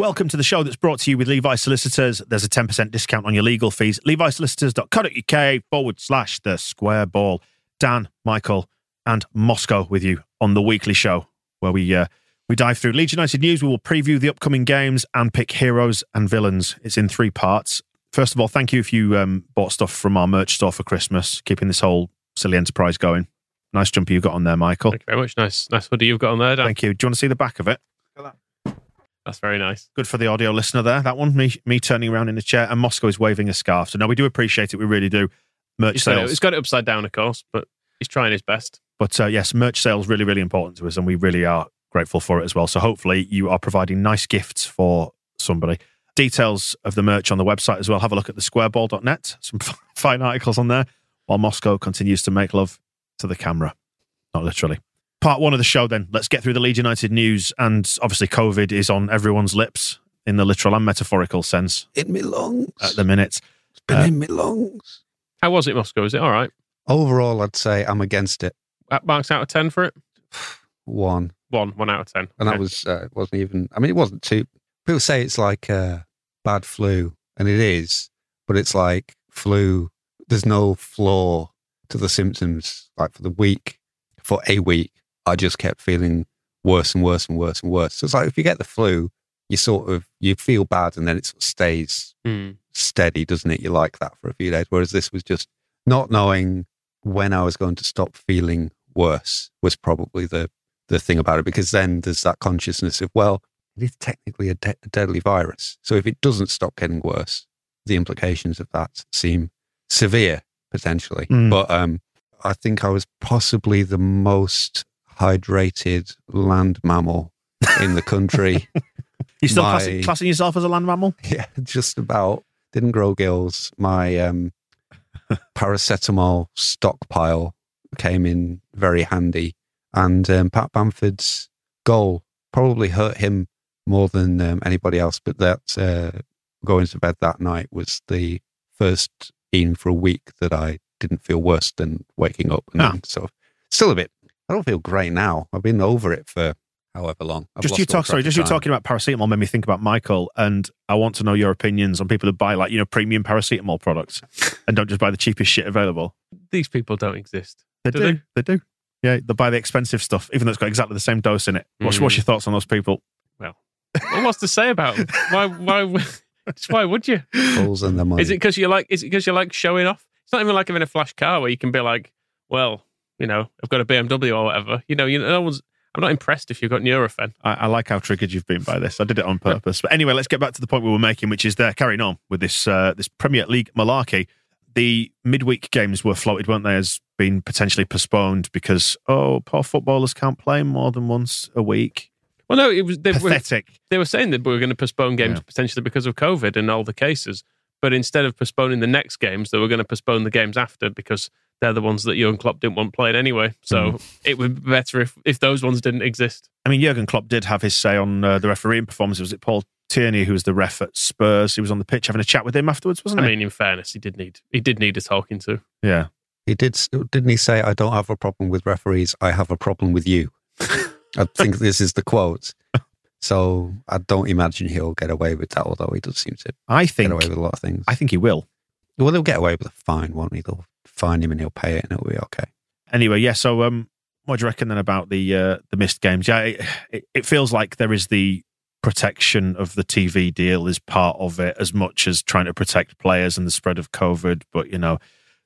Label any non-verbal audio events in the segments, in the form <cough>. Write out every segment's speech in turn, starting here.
Welcome to the show that's brought to you with Levi Solicitors. There's a 10% discount on your legal fees. LeviSolicitors.co.uk forward slash the square ball. Dan, Michael, and Moscow with you on the weekly show where we uh, we dive through Leeds United news. We will preview the upcoming games and pick heroes and villains. It's in three parts. First of all, thank you if you um, bought stuff from our merch store for Christmas, keeping this whole silly enterprise going. Nice jumper you got on there, Michael. Thank you very much. Nice, nice hoodie you've got on there, Dan. Thank you. Do you want to see the back of it? That's very nice. Good for the audio listener there. That one, me me turning around in the chair, and Moscow is waving a scarf. So no, we do appreciate it. We really do. Merch He's got, it, sales, he's got it upside down, of course, but he's trying his best. but uh, yes, merch sales really really important to us, and we really are grateful for it as well. So hopefully you are providing nice gifts for somebody. Details of the merch on the website as well. Have a look at the squareball.net. Some <laughs> fine articles on there. While Moscow continues to make love to the camera, not literally. Part one of the show, then. Let's get through the Leeds United news. And obviously, COVID is on everyone's lips in the literal and metaphorical sense in me lungs. at the minute. It's been Uh, in me lungs. How was it, Moscow? Is it all right? Overall, I'd say I'm against it. That marks out of 10 for it? One, One, one out of 10. and Okay. that was uh, wasn't even. I mean, it wasn't too. People say it's like a bad flu, and it is, but it's like flu. There's no flaw to the symptoms. Like for the week, for a week, I just kept feeling worse and worse and worse and worse. So it's like if you get the flu, you sort of you feel bad, and then it sort of stays Hmm. steady, doesn't it? You like that for a few days. Whereas this was just not knowing when I was going to stop feeling worse was probably the the thing about it because then there's that consciousness of well, it is technically a, de- a deadly virus. So if it doesn't stop getting worse, the implications of that seem severe potentially. Mm. But um, I think I was possibly the most hydrated land mammal in the country. <laughs> You still My- classing, classing yourself as a land mammal? <laughs> Yeah, just about. Didn't grow gills. My um, <laughs> paracetamol stockpile came in very handy. And um, Pat Bamford's goal probably hurt him more than um, anybody else. But that uh, going to bed that night was the first in for a week that I didn't feel worse than waking up. And Ah. sort of, still a bit. I don't feel great now. I've been over it for however long. I've just you all talk, track sorry, just you talking about paracetamol made me think about Michael, and I want to know your opinions on people who buy like you know premium paracetamol products and don't just buy the cheapest shit available. These people don't exist. They Do do, they? they do. Yeah, they buy the expensive stuff, even though it's got exactly the same dose in it. What's, Mm. what's your thoughts on those people? Well, what's to say about them? Why, why, <laughs> would- why would you? Fools and their money. Is it because you like, is it because you like showing off? It's not even like having a flash car where you can be like, well, you know, I've got a BMW or whatever. You know, you know, no one's, I'm not impressed if you've got Nurofen. I, I like how triggered you've been by this. I did it on purpose. But anyway, let's get back to the point we were making, which is there carrying on with this uh, this Premier League malarkey. The midweek games were floated, weren't they, as being potentially postponed because oh, poor footballers can't play more than once a week. Well, no, it was, they were, Pathetic. they were saying that we were going to postpone games Yeah. potentially because of COVID and all the cases. But instead of postponing the next games, they were going to postpone the games after because they're the ones that Jurgen Klopp didn't want playing anyway. So Mm. it would be better if, if those ones didn't exist. I mean, Jurgen Klopp did have his say on uh, the refereeing performance. Was it Paul Tierney who was the ref at Spurs? He was on the pitch having a chat with him afterwards, wasn't I he? I mean, in fairness, he did need he did need a talking to. yeah. He did, didn't he say, I don't have a problem with referees, I have a problem with you? I think this is the quote. <laughs> So I don't imagine he'll get away with that, although he does seem to I get think away with a lot of things. I think he will. well, he'll get away with a fine, won't he? They'll fine him and he'll pay it and it'll be okay. Anyway, yeah. So, um, what do you reckon then about the uh, the missed games? Yeah, it, it, it feels like there is the protection of the TV deal is part of it as much as trying to protect players and the spread of COVID. But you know,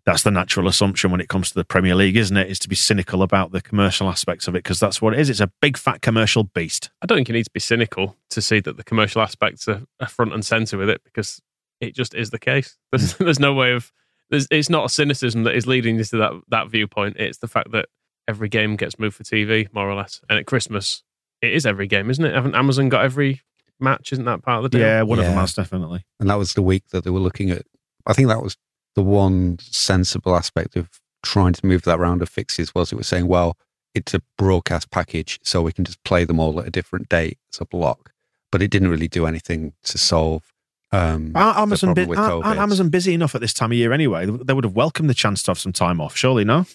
that's the natural assumption when it comes to the Premier League, isn't it? Is to be cynical about the commercial aspects of it because that's what it is. It's a big fat commercial beast. I don't think you need to be cynical to see that the commercial aspects are, are front and center with it because it just is the case. There's, <laughs> there's no way of. There's, it's not a cynicism that is leading you to that that viewpoint. It's the fact that every game gets moved for TV, more or less. And at Christmas, it is every game, isn't it? Haven't Amazon got every match? Isn't that part of the deal? Yeah, one of them Yeah. has definitely. And that was the week that they were looking at. I think that was the one sensible aspect of trying to move that round of fixes was it was saying, well, it's a broadcast package, so we can just play them all at a different date as a block. But it didn't really do anything to solve. Um, Aren't Amazon, problem bu- aren't, aren't Amazon busy enough at this time of year anyway? They would have welcomed the chance to have some time off, surely, no?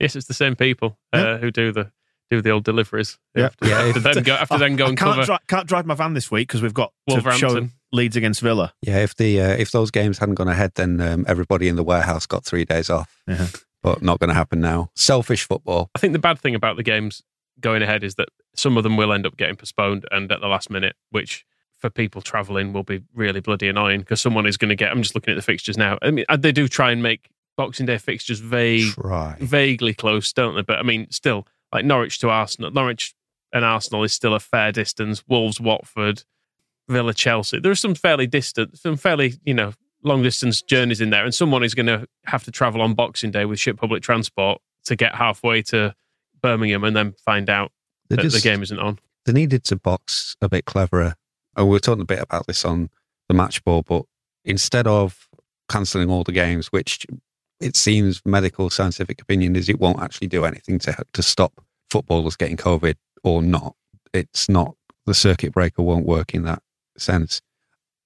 Yes, it's the same people Yeah. uh, who do the do the old deliveries. Yeah. After, Yeah, after then go after then go I and can't, cover dri- can't drive my van this week because we've got to show Wolverhampton. Leeds against Villa. Yeah, if the uh, if those games hadn't gone ahead, then um, everybody in the warehouse got three days off. Yeah. But not going to happen now. Selfish football. I think the bad thing about the games going ahead is that some of them will end up getting postponed and at the last minute, which for people travelling will be really bloody annoying because someone is going to get. I'm just looking at the fixtures now. I mean, uh, they do try and make Boxing Day fixtures vague, Try. vaguely close, don't they? But I mean, still, like Norwich to Arsenal, Norwich and Arsenal is still a fair distance. Wolves, Watford, Villa, Chelsea. There are some fairly distant, some fairly you know long distance journeys in there, and someone is going to have to travel on Boxing Day with ship public transport to get halfway to Birmingham and then find out They that just- the game isn't on. they needed to box a bit cleverer. And we were talking a bit about this on the match ball, but instead of cancelling all the games, which it seems medical scientific opinion is it won't actually do anything to to stop footballers getting COVID or not. It's not the circuit breaker won't work in that sense.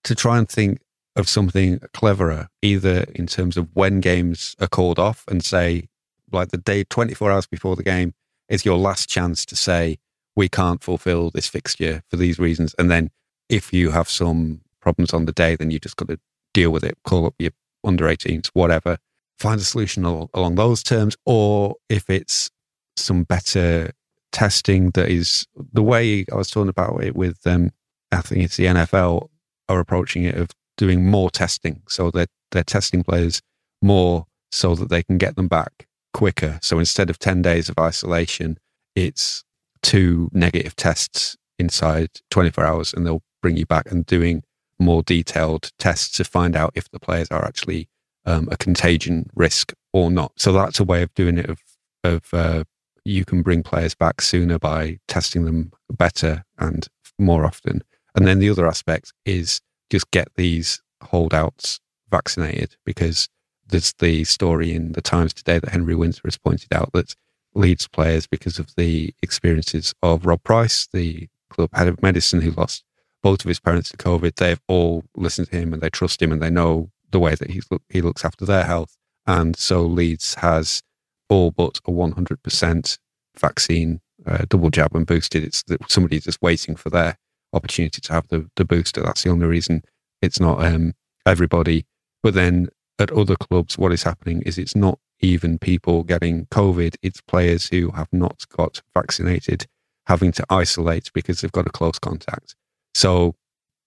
To try and think of something cleverer, either in terms of when games are called off and say, like the day 24 hours before the game is your last chance to say, we can't fulfill this fixture for these reasons. And then if you have some problems on the day, then you just got to deal with it, call up your under 18s, whatever, find a solution al- along those terms. Or if it's some better testing that is the way I was talking about it with, um, I think it's the NFL are approaching it of doing more testing. So that they're testing players more so that they can get them back quicker. So instead of 10 days of isolation, it's two negative tests inside 24 hours and they'll bring you back and doing more detailed tests to find out if the players are actually um, a contagion risk or not. So that's a way of doing it of, of uh, you can bring players back sooner by testing them better and more often. And then the other aspect is just get these holdouts vaccinated because there's the story in the Times today that Henry Winter has pointed out that Leeds players, because of the experiences of Rob Price, the club head of medicine who lost both of his parents to COVID, they've all listened to him and they trust him and they know the way that he's look, he looks after their health. And so Leeds has all but a 100% vaccine, uh, double jab and boosted. It's somebody just waiting for their opportunity to have the, the booster. That's the only reason it's not um, everybody. But then at other clubs, what is happening is it's not even people getting COVID, it's players who have not got vaccinated having to isolate because they've got a close contact. So,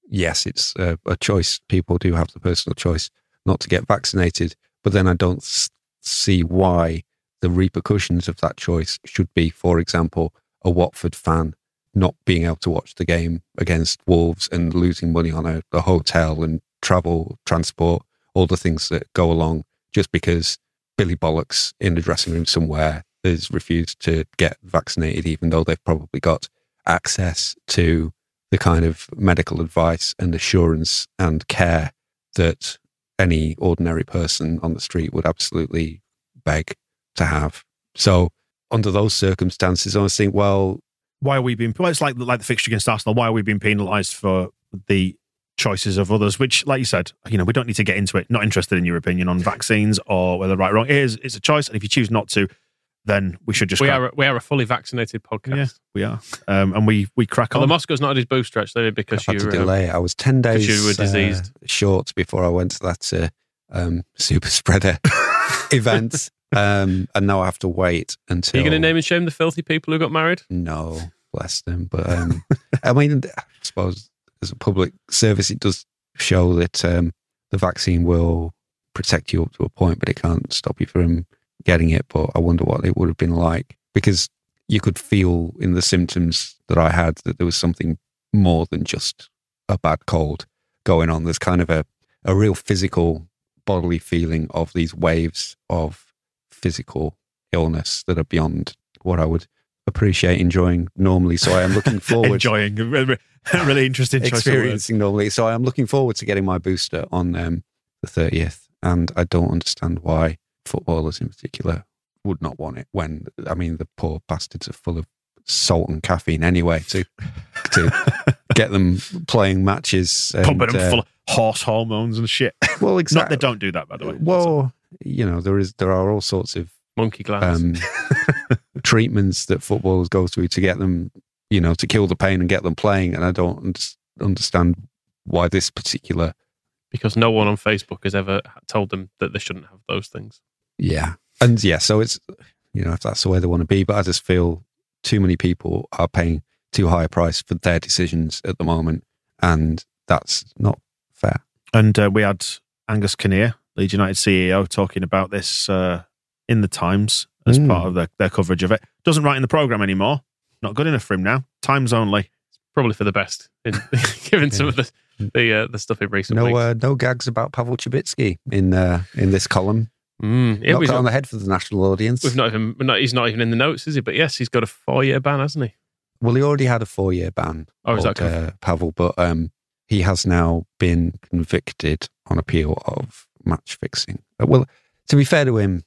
yes, it's a, a choice. People do have the personal choice not to get vaccinated. But then I don't s- see why the repercussions of that choice should be, for example, a Watford fan not being able to watch the game against Wolves and losing money on a, a hotel and travel, transport, all the things that go along just because Billy Bollocks in the dressing room somewhere has refused to get vaccinated, even though they've probably got access to the kind of medical advice and assurance and care that any ordinary person on the street would absolutely beg to have. So, under those circumstances, I was thinking, well, Why are we being? Well, it's like like the fixture against Arsenal. Why are we being penalised for the choices of others? Which, like you said, you know, we don't need to get into it. Not interested in your opinion on vaccines or whether right or wrong. It is it's a choice, and if you choose not to, then we should just. We crack- are a, we are a fully vaccinated podcast. Yeah, we are, um, and we we crack Although on. Moscow's not had his boost stretch, though, because I you had to um, delay it. I was 10 days you were uh, diseased. short before I went to that uh, um, super spreader <laughs> event. Um, and now I have to wait Are until. you going to name and shame the filthy people who got married? No, bless them. But um, I mean, I suppose as a public service, it does show that um, the vaccine will protect you up to a point, but it can't stop you from getting it. But I wonder what it would have been like because you could feel in the symptoms that I had that there was something more than just a bad cold going on. There's kind of a, a real physical bodily feeling of these waves of physical illness that are beyond what I would appreciate enjoying normally. So I am looking <laughs> forward Enjoying. <laughs> Really, really interesting experiencing normally. So I am looking forward to getting my booster on um, the 30th. And I don't understand why footballers in particular would not want it when, I mean, the poor bastards are full of salt and caffeine anyway to, to <laughs> get them playing matches. And, Pumping them uh, full of horse hormones and shit. <laughs> well, exactly. Not they don't do that, by the way. Well, you know, there is there are all sorts of Monkey glands. um, <laughs> treatments that footballers go through to get them, you know, to kill the pain and get them playing. And I don't un- understand why this particular, because no one on Facebook has ever told them that they shouldn't have those things. Yeah, and yeah. So it's you know if that's the way they want to be, but I just feel too many people are paying too high a price for their decisions at the moment, and that's not fair. And uh, we had Angus Kinnear, Leeds United CEO, talking about this uh, in the Times as Mm. part of their, their coverage of it. Doesn't write in the program anymore. Not good enough for him now. Times only. It's probably for the best, in, <laughs> given some of the the uh, the stuff in recent No, weeks. uh, no gags about Pavel Cibicki in uh, in this column. Mm, Knocked we've, on the head for the national audience. we've not even not, he's not even in the notes, is he? But yes, he's got a four year ban, hasn't he? Well, he already had a four year ban. Oh, is that uh, Pavel? But um, he has now been convicted on appeal of match fixing. Uh, well, to be fair to him,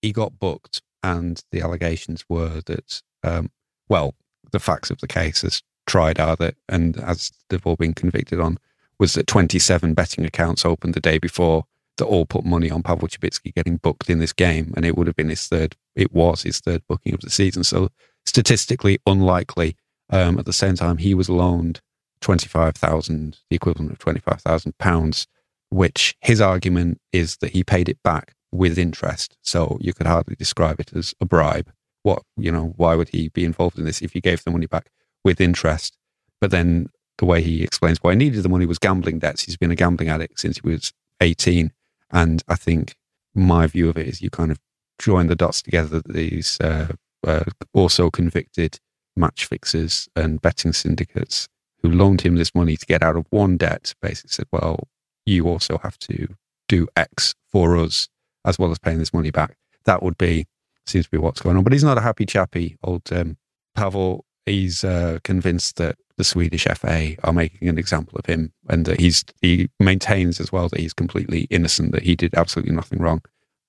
he got booked, and the allegations were that, um, well, the facts of the case as tried are that, and as they've all been convicted on, was that 27 betting accounts opened the day before that all put money on Pavel Cibicki getting booked in this game, and it would have been his third. It was his third booking of the season. So statistically unlikely. Um, at the same time, he was loaned twenty five thousand, the equivalent of twenty five thousand pounds, which his argument is that he paid it back with interest. So you could hardly describe it as a bribe. What you know? Why would he be involved in this if he gave the money back with interest? But then the way he explains why he needed the money was gambling debts. He's been a gambling addict since he was eighteen, and I think my view of it is you kind of join the dots together. that These uh, uh, also convicted match fixers and betting syndicates who loaned him this money to get out of one debt basically said, well, you also have to do X for us as well as paying this money back. That would be, seems to be what's going on. But he's not a happy chappy, old um, Pavel. He's uh, convinced that the Swedish FA are making an example of him and that he's, he maintains as well that he's completely innocent, that he did absolutely nothing wrong.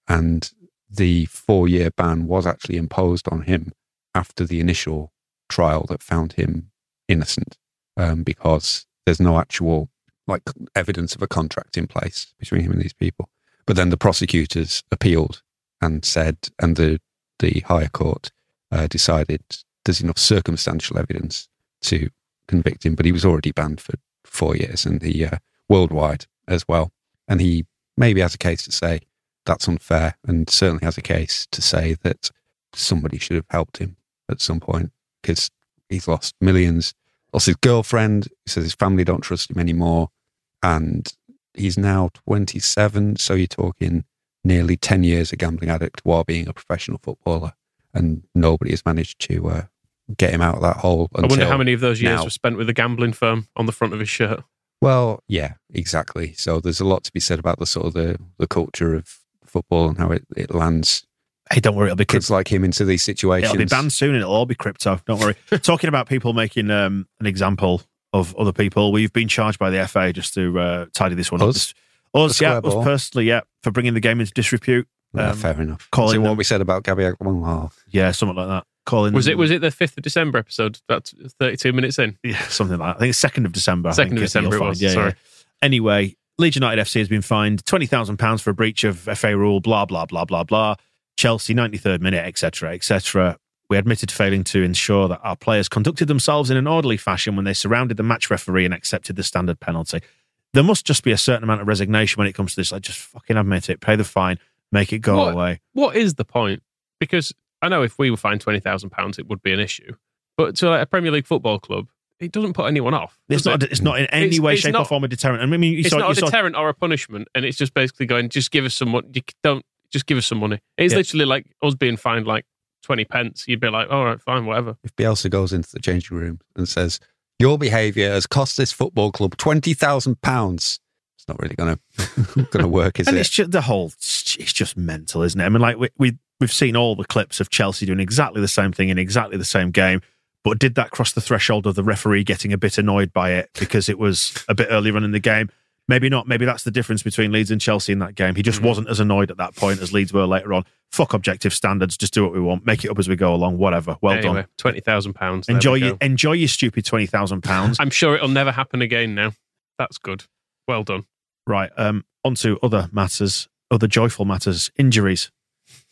And the four year ban was actually imposed on him after the initial trial that found him innocent um, because there's no actual like evidence of a contract in place between him and these people. But then the prosecutors appealed and said, and the the higher court uh, decided there's enough circumstantial evidence to convict him. But he was already banned for four years, and he uh, worldwide as well. And he maybe has a case to say that's unfair, and certainly has a case to say that somebody should have helped him at some point because he's lost millions. Lost his girlfriend. He says his family don't trust him anymore. And he's now 27. So you're talking nearly 10 years a gambling addict while being a professional footballer. And nobody has managed to uh, get him out of that hole. I wonder how many of those years now. were spent with a gambling firm on the front of his shirt. Well, yeah, exactly. So there's a lot to be said about the sort of the, the culture of football and how it, it lands Hey, don't worry, it'll be kids crypto. like him into these situations. It'll be banned soon and it'll all be crypto. Don't worry. <laughs> Talking about people making um, an example of other people, we've been charged by the FA just to uh, tidy this one Us? up. Us, The yeah, square us personally, yeah, for bringing the game into disrepute. Yeah, Um, fair enough. calling See what them- we said about Gabby Agbonlahor. Yeah, something like that. Calling Was it was it the fifth of December episode? That's thirty two minutes in. Yeah, <laughs> something like that. I think it's second of December. 2nd of December it was. Yeah, sorry. yeah. Anyway, Leeds United FC has been fined twenty thousand pounds for a breach of FA rule. Blah blah blah blah blah. Chelsea ninety third minute, etc. etc. We admitted failing to ensure that our players conducted themselves in an orderly fashion when they surrounded the match referee and accepted the standard penalty. There must just be a certain amount of resignation when it comes to this. Like, just fucking admit it, pay the fine, make it go What? away. What is the point? Because I know if we were fined twenty thousand pounds, it would be an issue. But to like a Premier League football club, it doesn't put anyone off. It's not. it? It's not in any It's- way, it's shape, or form a deterrent. I mean, you It's saw, not you a saw deterrent or a punishment, and it's just basically going, just give us some money. You don't just give us some money. It's Yeah. literally like us being fined like twenty pence. You'd be like, all right, fine, whatever. If Bielsa goes into the changing room and says, "Your behaviour has cost this football club twenty thousand pounds," it's not really going <laughs> to going to work, is and it? it's just the whole. It's just mental, isn't it? I mean, like we, we we've seen all the clips of Chelsea doing exactly the same thing in exactly the same game, but did that cross the threshold of the referee getting a bit annoyed by it because it was a bit earlier on in the game? Maybe not. Maybe that's the difference between Leeds and Chelsea in that game. He just Mhm. wasn't as annoyed at that point as Leeds were later on. Fuck objective standards. Just do what we want. Make it up as we go along. Whatever. Well anyway, done. twenty thousand pounds. Enjoy your enjoy your stupid twenty thousand pounds. <laughs> I'm sure it'll never happen again. Now, that's good. Well done. Right. Um, on to other matters, other joyful matters. Injuries.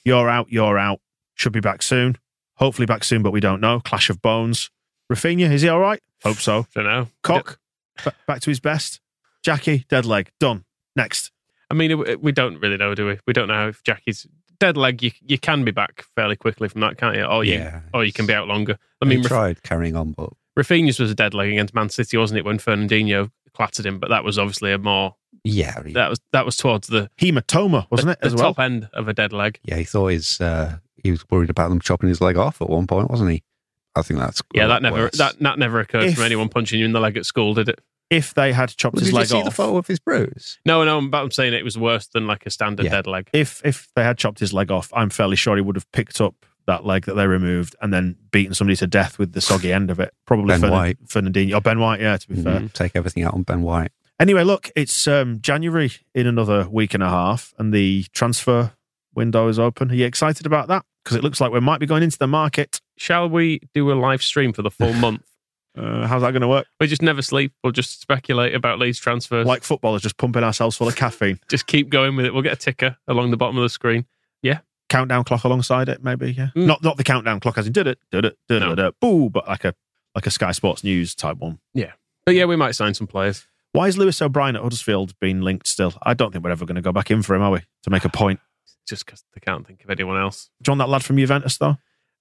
You're out. You're out. Should be back soon. Hopefully back soon, but we don't know. Clash of bones. Rafinha, is he all right? Hope so. <laughs> Don't know. Cock, ba- back to his best. Jackie, dead leg. Done. Next. I mean, we don't really know, do we? We don't know if Jackie's dead leg. You you can be back fairly quickly from that, can't you? Or you Yeah. or you can be out longer. I I mean, mean, Raf- tried carrying on, but Rafinha's was a dead leg against Man City, wasn't it? When Fernandinho clattered him, but that was obviously a more yeah, he, that was that was towards the Hematoma, wasn't it? the As well. top end of a dead leg. yeah, he thought his uh, he was worried about them chopping his leg off at one point, wasn't he? I think that's Yeah, that never worse. that that never occurred If- from anyone punching you in the leg at school, did it? If they had chopped Well, his did you leg see off, the photo of his bruise? No, no, but I'm saying it was worse than like a standard Yeah. dead leg. if if they had chopped his leg off, I'm fairly sure he would have picked up that leg that they removed and then beating somebody to death with the soggy end of it. Probably Ben Fern- White. Fernandinho. Oh, Ben White. Yeah, to be fair. Mhm. Take everything out on Ben White. Anyway, look, it's um, January in another week and a half, and the transfer window is open. Are you excited about that? Because it looks like we might be going into the market. Shall we do a live stream for the full <laughs> month? Uh, how's that going to work? We just never sleep. We'll just speculate about Leeds transfers. Like footballers, just pumping ourselves full of caffeine. just keep going with it. We'll get a ticker along the bottom of the screen. Countdown clock alongside it, maybe. Yeah, Mm. not not the countdown clock as in did it, did it, did No. it, boo, but like a like a Sky Sports News type one. Yeah, but yeah, we might sign some players. Why is Lewis O'Brien at Huddersfield being linked still? I don't think we're ever going to go back in for him, are we? To make a point. Just because they can't think of anyone else. Do you want that lad from Juventus though?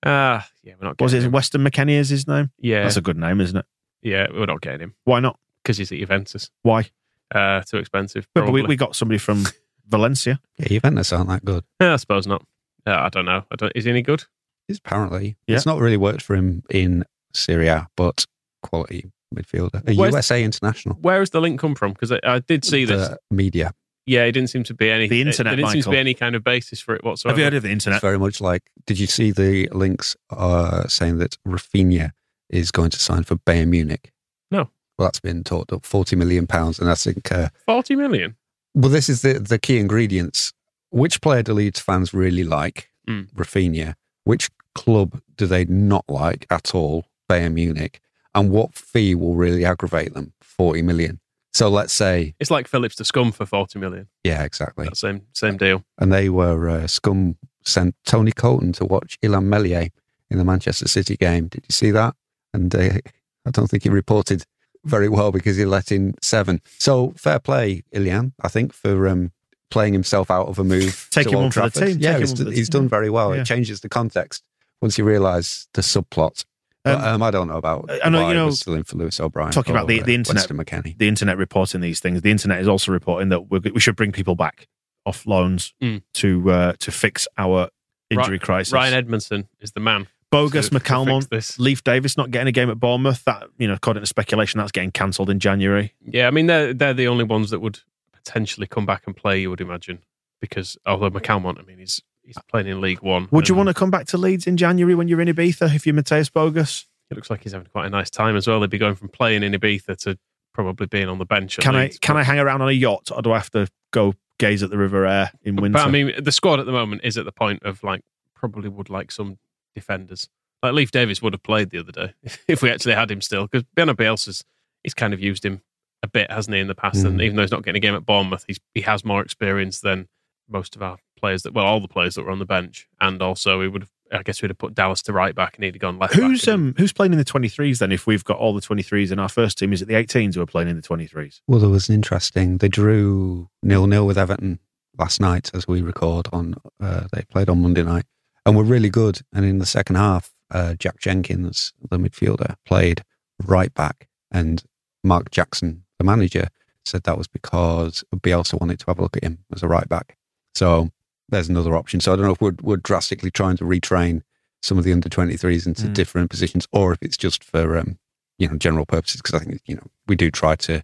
Ah, yeah, we're not. Was it him. Weston McKennie? Is his name? Yeah, That's a good name, isn't it? yeah, we're not getting him Why not? because he's at Juventus. Why? Uh, too expensive. But we, we got somebody from <laughs> Valencia. Yeah, Juventus aren't that good. Yeah, I suppose not. Uh, I don't know. I don't, is he any good? He's apparently Yeah. it's not really worked for him in Serie A, but quality midfielder, a Where's- USA international. Where has the link come from? Because I, I did see this. The media. Yeah, it didn't seem to be any. The internet, There didn't seem to be any kind of basis for it whatsoever. Have you heard of the It's internet? very much like. Did you see the links uh, saying that Rafinha is going to sign for Bayern Munich? No. Well, that's been talked up, forty million pounds, and I think. Uh, Forty million. well, this is the the key ingredients. Which player do Leeds fans really like? Mm. Rafinha. Which club do they not like at all? Bayern Munich. And what fee will really aggravate them? Forty million. So let's say, It's like Phillips to Scum for forty million. yeah, exactly. That same same deal. and they were uh, scum sent Tony Coton to watch Illan Meslier in the Manchester City game. Did you see that? And uh, <laughs> I don't think he reported very well because he let in seven. So fair play, Illan, I think, for um, playing himself out of a move. <laughs> Taking to one Old for the Trafford. team, Yeah, he's, the he's team. done very well. Yeah. It changes the context once you realise the subplot. But, Um, um, I don't know about I know, why you know, still in for Lewis O'Brien. talking about the- uh, the internet- Weston McKennie. the internet reporting these things. The internet is also reporting that we're, we should bring people back off loans Mm. to uh, to fix our injury Ri- crisis. Ryan Edmondson is the man. Bogusz to- to McCalmont, this. Leif Davis not getting a game at Bournemouth. That you know, according to speculation, that's getting cancelled in January. Yeah, I mean they're they're the only ones that would potentially come back and play. You would imagine because although McCalmont, I mean he's he's playing in League One. Would you want to come back to Leeds in January when you're in Ibiza if you're Mateusz Bogusz? It looks like he's having quite a nice time as well. They'd be going from playing in Ibiza to probably being on the bench. At Can I can but- I hang around on a yacht or do I have to go gaze at the River Aire in winter? But I mean, the squad at the moment is at the point of like probably would like some defenders. Like Leif Davis would have played the other day <laughs> if we actually had him still, because Beno Bielsa's he's kind of used him a bit, hasn't he, in the past? And Mm. even though he's not getting a game at Bournemouth, he's he has more experience than most of our players that well, all the players that were on the bench, and also he would have. I guess we'd have put Dallas to right back and he'd have gone left. Who's back um who's playing in the 23s then? If we've got all the 23s in our first team, is it the 18s who are playing in the 23s? Well, there was an interesting. They drew nil nil with Everton last night as we record on. Uh, they played on Monday night and were really good. And in the second half, uh, Jack Jenkins, the midfielder, played right back. And Mark Jackson, the manager, said that was because Bielsa wanted to have a look at him as a right back. So there's another option. So I don't know if we're, we're drastically trying to retrain some of the under 23s into Mm. different positions or if it's just for, um, you know, general purposes. Because I think, you know, we do try to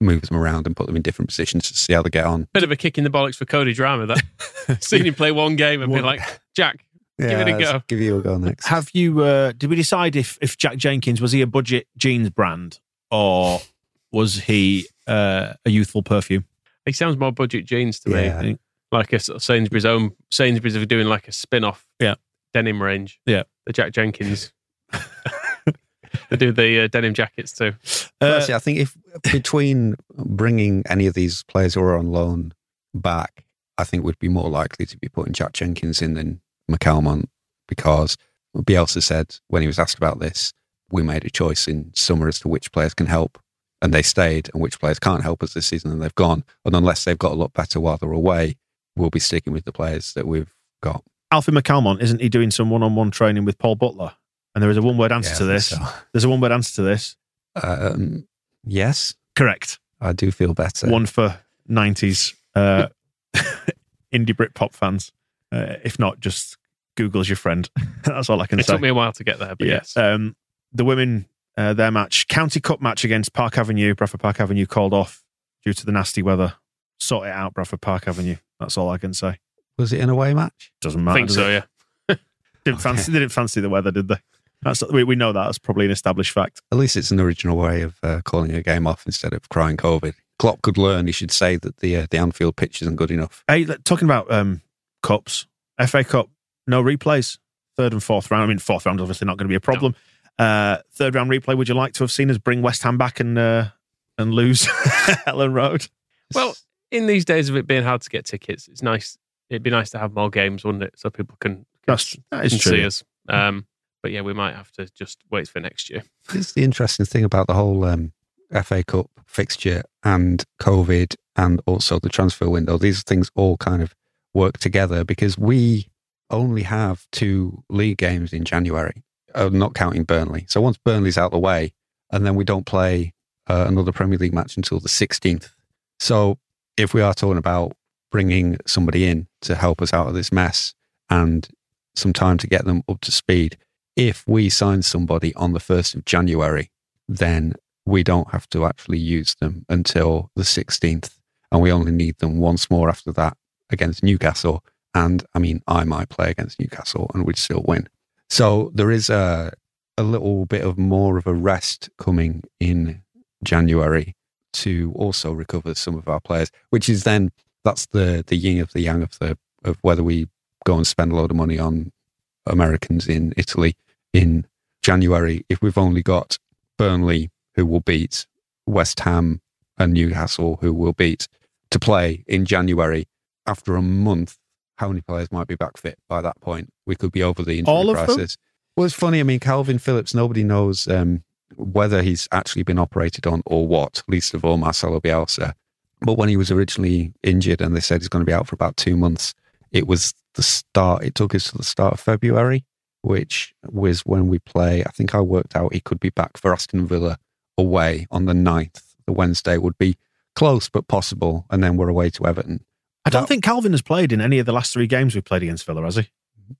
move them around and put them in different positions to see how they get on. Bit of a kick in the bollocks for Cody Drameh. That <laughs> seeing him play one game and be like, Jack, Give it a go. Give you a go next. Have you? Uh, did we decide if if Jack Jenkins was he a budget jeans brand or was he uh, a youthful perfume? he sounds more budget jeans to Yeah. me. Like a sort of Sainsbury's own Sainsbury's are doing like a spin off Yeah. denim range. Yeah. The Jack Jenkins. <laughs> they do the uh, denim jackets too. Well, Uh, actually, I think if between bringing any of these players who are on loan back, I think we'd be more likely to be putting Jack Jenkins in than McCalmont because Bielsa said when he was asked about this, we made a choice in summer as to which players can help, and they stayed, and which players can't help us this season, and they've gone. And unless they've got a lot better while they're away, we'll be sticking with the players that we've got. Alfie McCalmont isn't he doing some one-on-one training with Paul Butler? And there is a one-word answer Yeah, to this. so. <laughs> There's a one-word answer to this. Um, yes, Correct. I do feel better. One for '90s uh, <laughs> indie Britpop fans. Uh, if not, just Google's your friend. <laughs> That's all I can It say. It took me a while to get there, but yes. Um, the women, uh, their match, County Cup match against Park Avenue, Bradford Park Avenue, called off due to the nasty weather. Sort it out, Bradford Park Avenue. That's all I can say. Was it an away match? Doesn't matter. I matter. think so, it? yeah. <laughs> Didn't fancy. They didn't fancy the weather, did they? That's we, we know that. That's probably an established fact. At least it's an original way of uh, calling a game off instead of crying COVID. Klopp could learn. He should say that the uh, the Anfield pitch isn't good enough. Hey, talking about um, cups, FA Cup, no replays. Third and fourth round. I mean, fourth round obviously not going to be a problem. Uh, third round replay. Would you like to have seen us bring West Ham back and uh, and lose <laughs> Elland Road? Well, in these days of it being hard to get tickets, it's nice. It'd be nice to have more games, wouldn't it? So people can, can, That's that is can true. see us. Um, but yeah, we might have to just wait for next year. This is the interesting thing about the whole um, FA Cup fixture and COVID and also the transfer window. These things all kind of work together because we only have two league games in January, uh, not counting Burnley. So once Burnley's out the way, and then we don't play uh, another Premier League match until the 16th. So if we are talking about bringing somebody in to help us out of this mess and some time to get them up to speed, if we sign somebody on the 1st of January, then we don't have to actually use them until the 16th. And we only need them once more after that against Newcastle. And I mean, I might play against Newcastle and we'd still win. So there is a, a little bit of more of a rest coming in January to also recover some of our players, which is then that's the the yin of the yang of the of whether we go and spend a load of money on Americans in Italy in January if we've only got Burnley who will beat West Ham and Newcastle who will beat to play in January after a month. How many players might be back fit by that point? We could be over the injury All of them? crisis. Well, it's funny. I mean, Calvin Phillips. Nobody knows um, whether he's actually been operated on or what. Least of all, Marcelo Bielsa. But when he was originally injured, and they said he's going to be out for about two months, it was the start. It took us to the start of February, which was when we play. I think I worked out he could be back for Aston Villa away on the 9th. The Wednesday would be close but possible, and then we're away to Everton. I don't That- think Calvin has played in any of the last three games we've played against Villa, has he?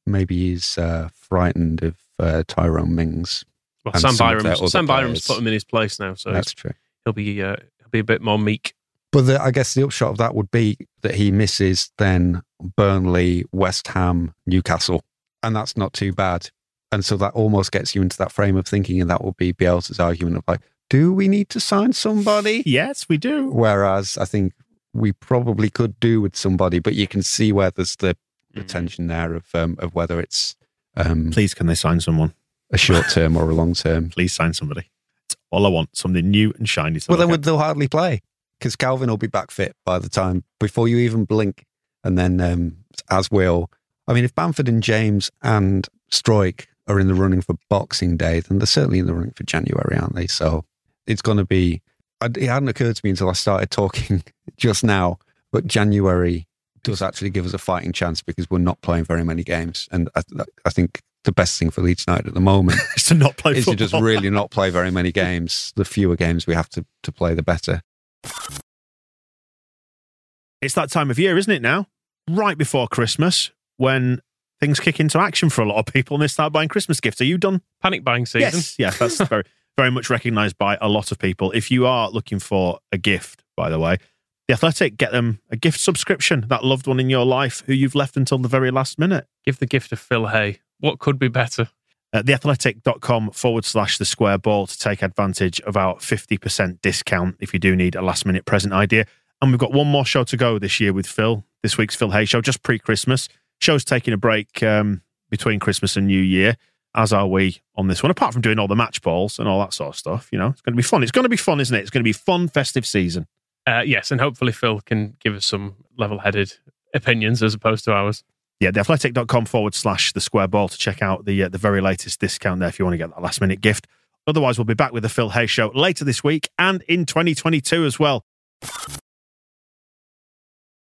Maybe he's uh, frightened of uh, Tyrone Mings. Well, Sam Byram's, Sam Byram's put him in his place now, so That's true. he'll be uh, he'll be a bit more meek. But the, I guess the upshot of that would be that he misses then Burnley, West Ham, Newcastle, and that's not too bad. And so that almost gets you into that frame of thinking, and that will be Bielsa's argument of like, do we need to sign somebody? Yes, we do. Whereas I think we probably could do with somebody, but you can see where there's the, the Mm. tension there of um, of whether it's um, Please, can they sign someone? a short term or a long term. <laughs> Please sign somebody. It's all I want. Something new and shiny. Well, then they'll hardly play because Calvin will be back fit by the time before you even blink, and then um, as will. I mean, if Bamford and James and Struijk are in the running for Boxing Day, then they're certainly in the running for January, aren't they? So it's going to be. I- It hadn't occurred to me until I started talking <laughs> just now, but January does actually give us a fighting chance because we're not playing very many games, and I, I think the best thing for Leeds United at the moment. <laughs> Is to not play is to just really not play very many <laughs> games. The fewer games we have to, to play, the better. It's that time of year, isn't it now? Right before Christmas, when things kick into action for a lot of people and they start buying Christmas gifts. Are you done? Panic buying season. Yes. Yes, that's very, very much recognised by a lot of people. If you are looking for a gift, by the way, The Athletic, get them a gift subscription, that loved one in your life who you've left until the very last minute. Give the gift of Phil Hay. What could be better? at theathletic.com forward slash the square ball to take advantage of our 50% discount if you do need a last minute present idea. And we've got one more show to go this year with Phil, this week's Phil Hay show, just pre Christmas. Show's taking a break um, between Christmas and New Year, as are we on this one, apart from doing all the match balls and all that sort of stuff. You know, it's going to be fun. It's going to be fun, isn't it? It's going to be fun, festive season. Uh, yes, and hopefully Phil can give us some level-headed opinions as opposed to ours. Yeah, theathletic.com forward slash the square ball to check out the uh, the very latest discount there if you want to get that last minute gift. Otherwise, we'll be back with the Phil Hay show later this week and in 2022 as well.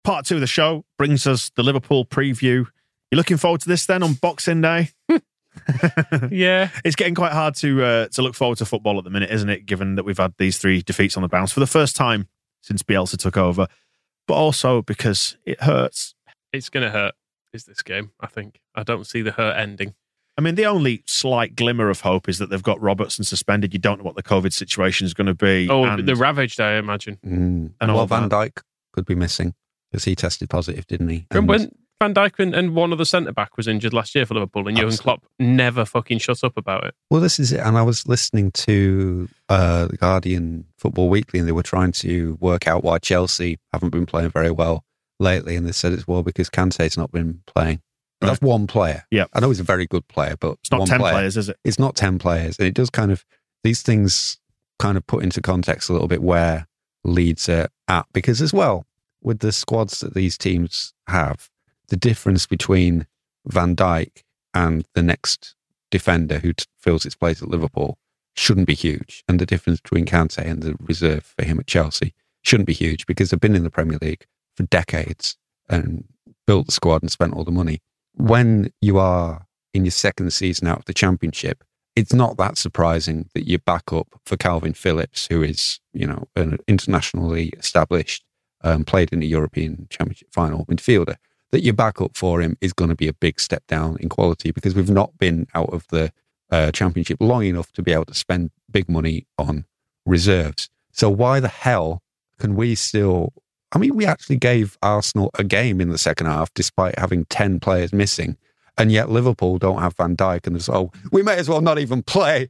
Part two of the show brings us the Liverpool preview. You looking forward to this then on Boxing Day? <laughs> <laughs> Yeah, It's getting quite hard to uh, to look forward to football at the minute, isn't it? Given that we've had these three defeats on the bounce for the first time since Bielsa took over, but also because it hurts. it's going to hurt. Is this game? I think I don't see the hurt ending. I mean, the only slight glimmer of hope is that they've got Robertson suspended. You don't know what the COVID situation is going to be. Oh, and- the ravaged, I imagine. Mm. And all well, Van that. Dijk could be missing because he tested positive, didn't he? And- when Van Dijk and, and one other centre back was injured last year for Liverpool, and Jurgen Klopp never fucking shut up about it. Well, this is it. And I was listening to uh, the Guardian Football Weekly, and they were trying to work out why Chelsea haven't been playing very well lately. And they said it's well because Kante's not been playing. Right. That's one player. Yeah. I know he's a very good player, but it's not one 10 player. players, is it? It's not 10 players. And it does kind of, these things kind of put into context a little bit where Leeds are at. Because as well, with the squads that these teams have, the difference between Van Dijk and the next defender who t- fills its place at Liverpool shouldn't be huge. And the difference between Kante and the reserve for him at Chelsea shouldn't be huge because they've been in the Premier League for decades and built the squad and spent all the money. When you are in your second season out of the championship, it's not that surprising that you back up for Calvin Phillips, who is, you know, an internationally established, um, played in a European championship final midfielder. That your backup for him is going to be a big step down in quality because we've not been out of the uh, championship long enough to be able to spend big money on reserves. So why the hell can we still? I mean, we actually gave Arsenal a game in the second half despite having ten players missing, and yet Liverpool don't have Van Dijk, and there's oh, we may as well not even play.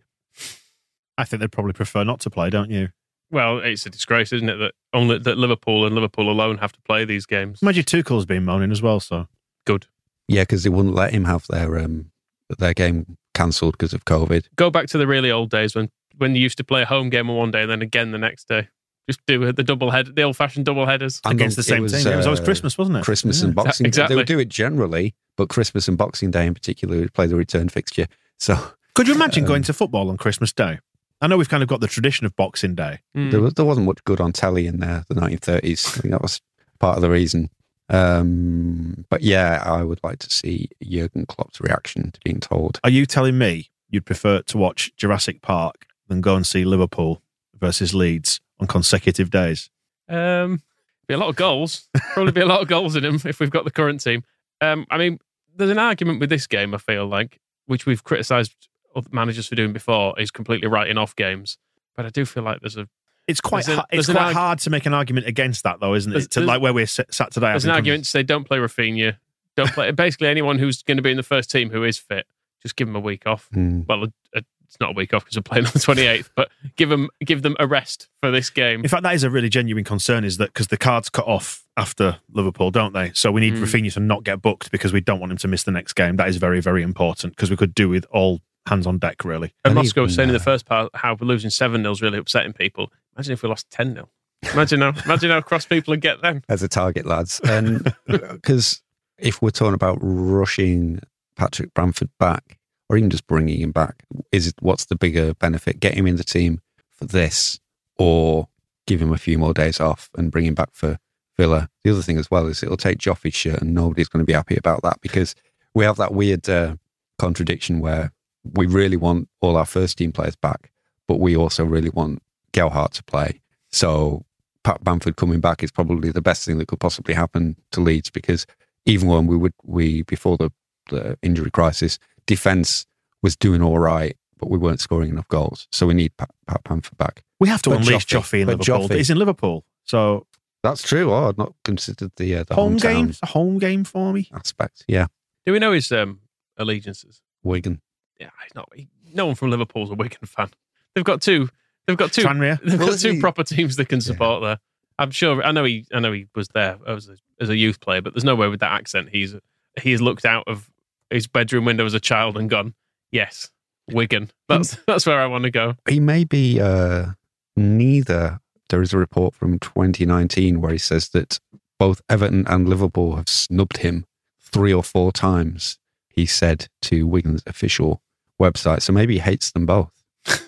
I think they'd probably prefer not to play, don't you? Well, it's a disgrace, isn't it, that only that Liverpool and Liverpool alone have to play these games. Imagine Tuchel's been moaning as well, so. Good. Yeah, because they wouldn't let him have their um their game cancelled because of COVID. Go back to the really old days when when you used to play a home game on one day and then again the next day. Just do the double head, the old fashioned double headers. And Against the same was, team. it was always uh, Christmas, wasn't it? Christmas Yeah. and Boxing Day. They would do it generally, but Christmas and Boxing Day in particular would play the return fixture. So Could you imagine <laughs> Um, going to football on Christmas Day? I know we've kind of got the tradition of Boxing Day. Mm. there, was, there wasn't much good on telly in there, the 1930s. I think that was part of the reason. Um, but yeah, I would like to see Jurgen Klopp's reaction to being told. Are you telling me you'd prefer to watch Jurassic Park than go and see Liverpool versus Leeds on consecutive days? Um, be a lot of goals. <laughs> Probably be a lot of goals in them if we've got the current team. Um, I mean, there's an argument with this game. I feel like, which we've criticised other managers for doing before, is completely writing off games. But I do feel like there's a It's quite There's an- ha- it's quite arg- hard to make an argument against that, though, isn't it? To, like where we're sat today. there's an having argument to say don't play Rafinha, don't play <laughs> basically anyone who's going to be in the first team who is fit. Just give them a week off. Hmm. Well, a, a, it's not a week off because we're playing on the 28th, but give them give them a rest for this game. In fact, that is a really genuine concern. Is that because the cards cut off after Liverpool, don't they? So we need Mm. Rafinha to not get booked because we don't want him to miss the next game. That is very, very important because we could do with all hands on deck, really. And And Moscow was saying in the first part how losing 7 0 is really upsetting people. Imagine if we lost 10 0. Imagine how, imagine how cross people would get then. as a target, lads. <laughs> And because if we're talking about rushing Patrick Bamford back, or even just bringing him back, is it what's the bigger benefit? Get him in the team for this, or give him a few more days off and bring him back for Villa? The other thing as well is it'll take Joffy's shirt, and nobody's going to be happy about that because we have that weird uh, contradiction where we really want all our first team players back, but we also really want Gelhardt to play. So Pat Bamford coming back is probably the best thing that could possibly happen to Leeds because even when we would we before the, the injury crisis, defense was doing all right, but we weren't scoring enough goals. So we need Pat, Pat Bamford back. We have to But unleash Joffrey- Joffrey in but Liverpool. Joffrey- He's in Liverpool. So That's true. Oh, I'd not considered the uh, the home hometown game, it's a home game for me. aspect. Yeah, Do we know his um, allegiances? Wigan. Yeah, he's not. He, no one from Liverpool's a Wigan fan. They've got two. They've got two. Tranmere. <laughs> They've Well, got two he- proper teams they can support there. I'm sure. I know he. I know he was there as a, as a youth player, but there's no way with that accent he's he's looked out of his bedroom window as a child and gone, yes, Wigan. That's that's where I want to go. He may be uh, neither. There is a report from 2019 where he says that both Everton and Liverpool have snubbed him three or four times. He said to Wigan's official website. So maybe he hates them both. <laughs>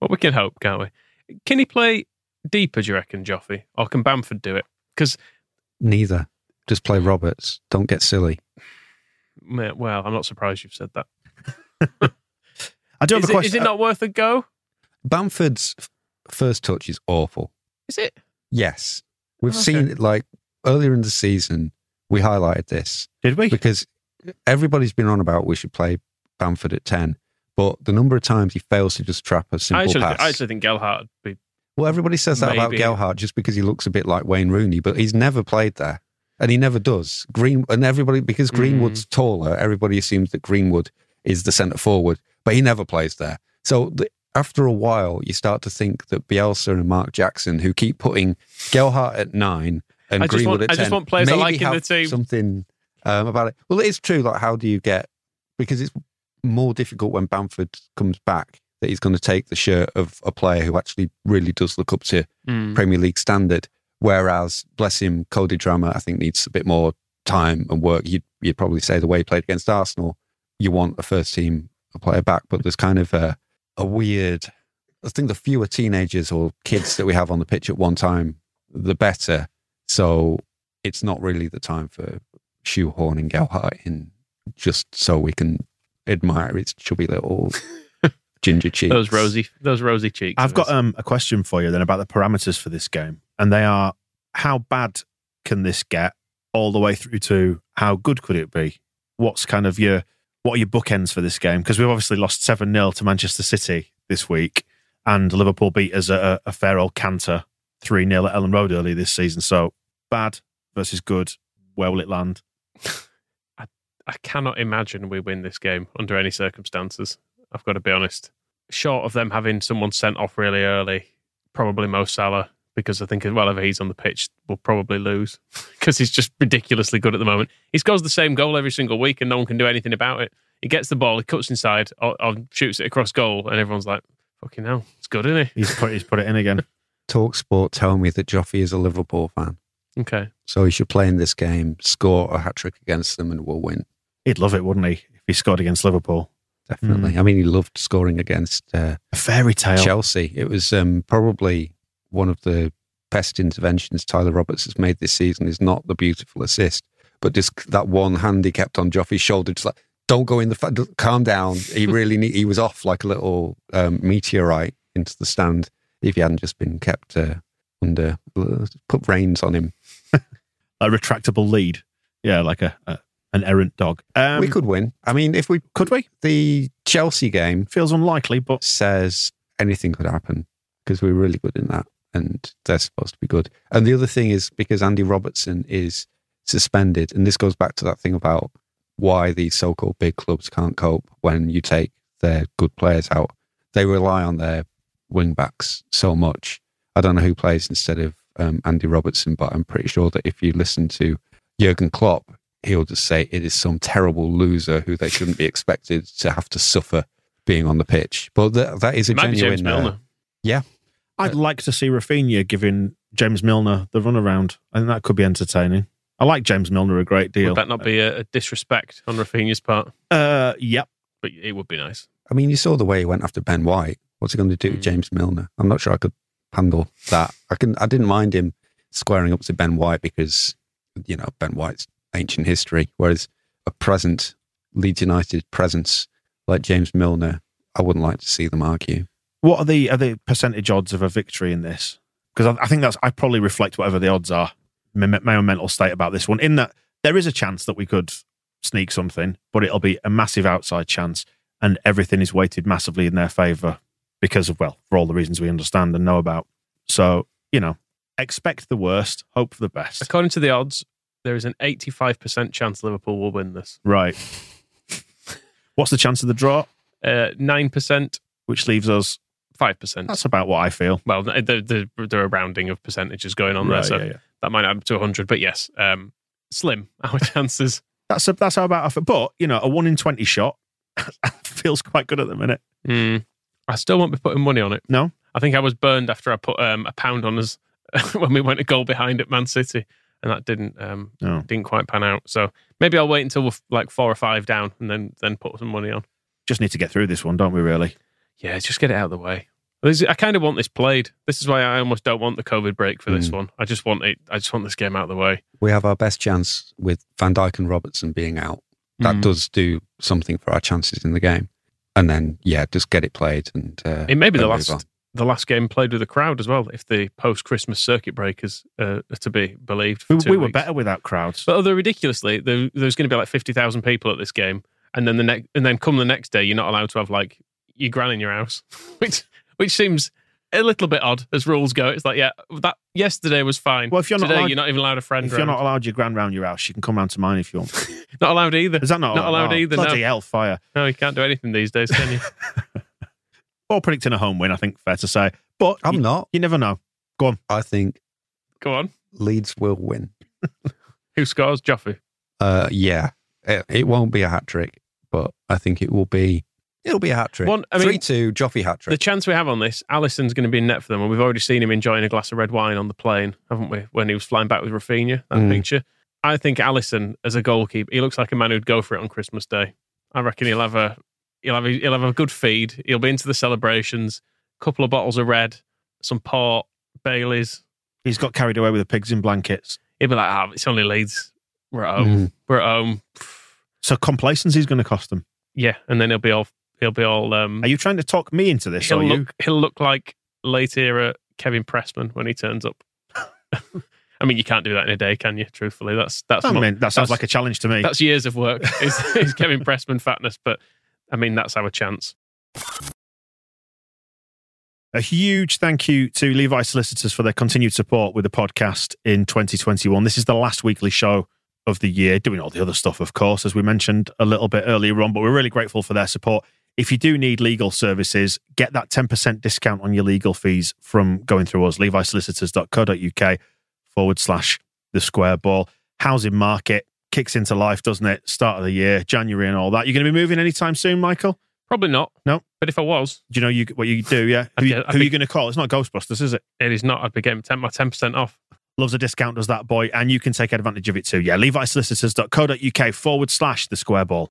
Well, we can hope, can't we? Can he play deeper? Do you reckon, Joffrey, or can Bamford do it? Because Neither. Just play Roberts. Don't get silly. well, I'm not surprised you've said that. <laughs> I do have Is a it, question. is it not worth a go? Bamford's first touch is awful. Is it? Yes. We've oh, Okay. seen it like earlier in the season, we highlighted this Did we? because everybody's been on about we should play Bamford at 10, but the number of times he fails to just trap a simple actually, pass. I actually think Gelhardt would be. well, everybody says that about maybe- Gelhardt just because he looks a bit like Wayne Rooney, but he's never played there. And he never does. Green and everybody because Greenwood's Mm. taller, everybody assumes that Greenwood is the centre forward, but he never plays there. So the, after a while, you start to think that Bielsa and Mark Jackson, who keep putting Gelhardt at nine and I just Greenwood want- at I just want players I maybe like in the team. Something um, about it. Well, it is true. Like, how do you get? Because it's more difficult when Bamford comes back that he's going to take the shirt of a player who actually really does look up to Mm. Premier League standard. Whereas, bless him, Cody Drameh, I think needs a bit more time and work. You'd, you'd probably say the way he played against Arsenal, you want a first team player back, but there's kind of a, a weird. I think the fewer teenagers or kids that we have on the pitch at one time, the better. So it's not really the time for shoehorning Gelhardt in just so we can admire his chubby little <laughs> ginger cheeks. Those rosy, those rosy cheeks. I've got um, a question for you then about the parameters for this game, and they are: how bad can this get, all the way through to how good could it be? What's kind of your what are your bookends for this game? Because we've obviously lost seven 0 to Manchester City this week, and Liverpool beat us a, a fair old canter three 0 at Elland Road earlier this season. So bad versus good. Where will it land? <laughs> I cannot imagine we win this game under any circumstances. I've got to be honest. Short of them having someone sent off really early, probably Mo Salah, because I think well, if he's on the pitch, we'll probably lose <laughs> because he's just ridiculously good at the moment. He scores the same goal every single week, and no one can do anything about it. He gets the ball, he cuts inside, or, or shoots it across goal, and everyone's like, "Fucking hell, it's good, isn't he?" He's put he's put it in again. <laughs> Talk Sport tell me that Joffrey is a Liverpool fan. Okay, So he should play in this game, score a hat trick against them, and we'll win. He'd love it, wouldn't he, if he scored against Liverpool? Definitely. I mean, he loved scoring against uh, A fairy tale. Chelsea. It was um, probably one of the best interventions Tyler Roberts has made this season. Is not the beautiful assist, but just that one hand he kept on Joffrey's shoulder, just like don't go in the fa- calm down. He <laughs> really need, he was off like a little um, meteorite into the stand if he hadn't just been kept uh, under put reins on him. <laughs> a retractable lead. Yeah, like a, a an errant dog. Um, we could win. I mean, if we could we? the Chelsea game Feels unlikely, but says anything could happen because we're really good in that and they're supposed to be good. And the other thing is because Andy Robertson is suspended, and this goes back to that thing about why these so called big clubs can't cope when you take their good players out. They rely on their wing backs so much. I don't know who plays instead of um, Andy Robertson, but I'm pretty sure that if you listen to Jurgen Klopp, he'll just say it is some terrible loser who they shouldn't be expected to have to suffer being on the pitch. But that, that is a it might be genuine. James uh, yeah, I'd like to see Raphinha giving James Milner the runaround. I think that could be entertaining. I like James Milner a great deal. Would that not be a, a disrespect on Raphinha's part? Uh, yep. But it would be nice. I mean, you saw the way he went after Ben White. What's he going to do to Mm. James Milner? I'm not sure I could handle that. I can. I didn't mind him squaring up to Ben White because you know Ben White's ancient history, whereas a present Leeds United presence like James Milner, I wouldn't like to see them argue. What are the are the percentage odds of a victory in this? Because I, I think that's I probably reflect whatever the odds are. My, my own mental state about this one. In that there is a chance that we could sneak something, but it'll be a massive outside chance, and everything is weighted massively in their favour because of well, for all the reasons we understand and know about. So you know, expect the worst, hope for the best. According to the odds, there is an 85% chance Liverpool will win this. Right. What's the chance of the draw? Uh, 9%, Which leaves us. 5%. That's about what I feel. well, there, there, there are rounding of percentages going on Right, there, so yeah, yeah. that might add up to 100. But yes, um, slim, <laughs> our chances. That's a, that's how about I feel. But you know, a one in twenty shot <laughs> feels quite good at the minute. Mm, I still won't be putting money on it. No, I think I was burned after I put um, a pound on us <laughs> when we went a goal behind at Man City, and that didn't um, no. didn't quite pan out. So maybe I'll wait until we're like four or five down and then then put some money on. Just need to get through this one, don't we? Really? Yeah, just get it out of the way. I kind of want this played. This is why I almost don't want the COVID break for this Mm. one. I just want it. I just want this game out of the way. We have our best chance with Van Dijk and Robertson being out. That Mm. does do something for our chances in the game. And then, yeah, just get it played. And uh, It may be the last on. The last game played with a crowd as well. If the post Christmas circuit breakers uh, are to be believed, We, we were better without crowds. But although ridiculously, there, there's going to be like fifty thousand people at this game, and then the next, and then come the next day, you're not allowed to have like your gran in your house, <laughs> which which seems a little bit odd as rules go. It's like, yeah, that yesterday was fine. Well, if you're not today, allowed- you're not even allowed a friend. if you're not allowed your grand round your house, you can come round to mine if you want. <laughs> not allowed either. Is that not, Not allowed Oh, either, no. Bloody hellfire! No, you can't do anything these days, can you? <laughs> Or predicting a home win, I think fair to say. But I'm you, not. you never know. Go on. I think Go on. Leeds will win. <laughs> Who scores? Joffrey. Uh, yeah, it, it won't be a hat trick, but I think it will be. It'll be a hat trick. One- I mean- Three two, Joffrey hat trick. The chance we have on this, Alisson's going to be in net for them, and we've already seen him enjoying a glass of red wine on the plane, haven't we? When he was flying back with Raphinha, that Mm. picture. I think Alisson as a goalkeeper, he looks like a man who'd go for it on Christmas Day. I reckon he'll have a he'll have a, he'll have a good feed. He'll be into the celebrations. couple of bottles of red, some port, Bailey's. He's got carried away with the pigs in blankets. He'll be like, ah, it's only Leeds. We're at home. Mm. We're at home. So complacency is going to cost them. Yeah, and then he'll be all he'll be all. Um, Are you trying to talk me into this? he'll Are you? look he'll look like late era Kevin Pressman when he turns up. <laughs> I mean, you can't do that in a day, can you? Truthfully, that's that's I mean, that sounds that's- like a challenge to me. that's years of work. <laughs> Is, is Kevin Pressman fatness? But I mean, that's our chance. A huge thank you to Levi Solicitors for their continued support with the podcast in 2021. This is the last weekly show of the year, doing all the other stuff, of course, as we mentioned a little bit earlier on, but we're really grateful for their support. If you do need legal services, get that 10% discount on your legal fees from going through us, levisolicitors.co.uk forward slash the square ball. Housing market kicks into life, doesn't it? Start of the year, January and all that. You're going to be moving anytime soon, Michael? Probably not. No. But if I was, Do you know you, what you do? Yeah. Who, get- who are you going to call? It's not Ghostbusters, is it? it is not. I'd be getting 10, my ten percent off. Loves a discount, does that boy, and you can take advantage of it too. Yeah, levisolicitors.co.uk forward slash the square ball.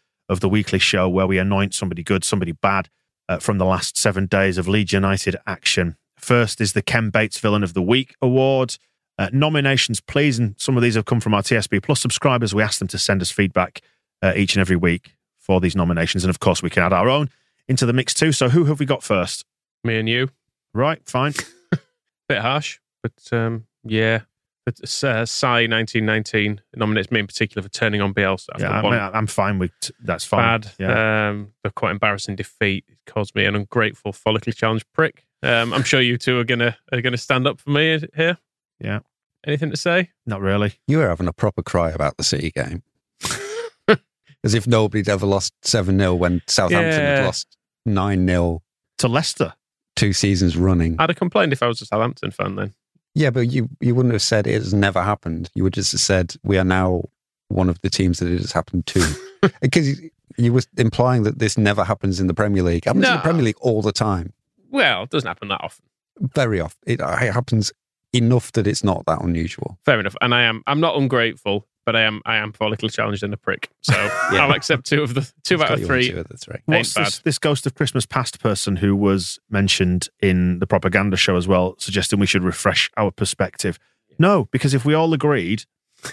of the weekly show where we anoint somebody good, somebody bad, uh, from the last seven days of Leeds United action. First is the Ken Bates Villain of the Week award. Uh, nominations, please. And some of these have come from our TSB Plus subscribers. We asked them to send us feedback uh, each and every week for these nominations. And of course, we can add our own into the mix too. So, who have we got first? Me and you. Right, fine. <laughs> Bit harsh, but um, yeah. But uh, Sai 1919 nominates me in particular for turning on Bielsa. after Yeah, I one mean, I'm fine with that's fine. bad, Yeah. um, a quite embarrassing defeat. It caused me an ungrateful follicle challenge prick. Um, I'm sure you two are gonna are gonna stand up for me here. Yeah. Anything to say? Not really. You were having a proper cry about the City game. <laughs> As if nobody'd ever lost 7 0 when Southampton Yeah. had lost 9 0 To Leicester. two seasons running. I'd have complained if I was a Southampton fan then. Yeah, but you, you wouldn't have said it has never happened. You would just have said we are now one of the teams that it has happened to. <laughs> because you, you were implying that this never happens in the Premier League. It happens in the Premier League all the time. Well, it doesn't happen that often. Very often. It, it happens enough that it's not that unusual. Fair enough. And I am I'm not ungrateful, but I am I am follicle challenged and a prick. So <laughs> I'll accept two of the two It's out of three. two of the three. What's this, this Ghost of Christmas Past person who was mentioned in the propaganda show as well, suggesting we should refresh our perspective? No, because if we all agreed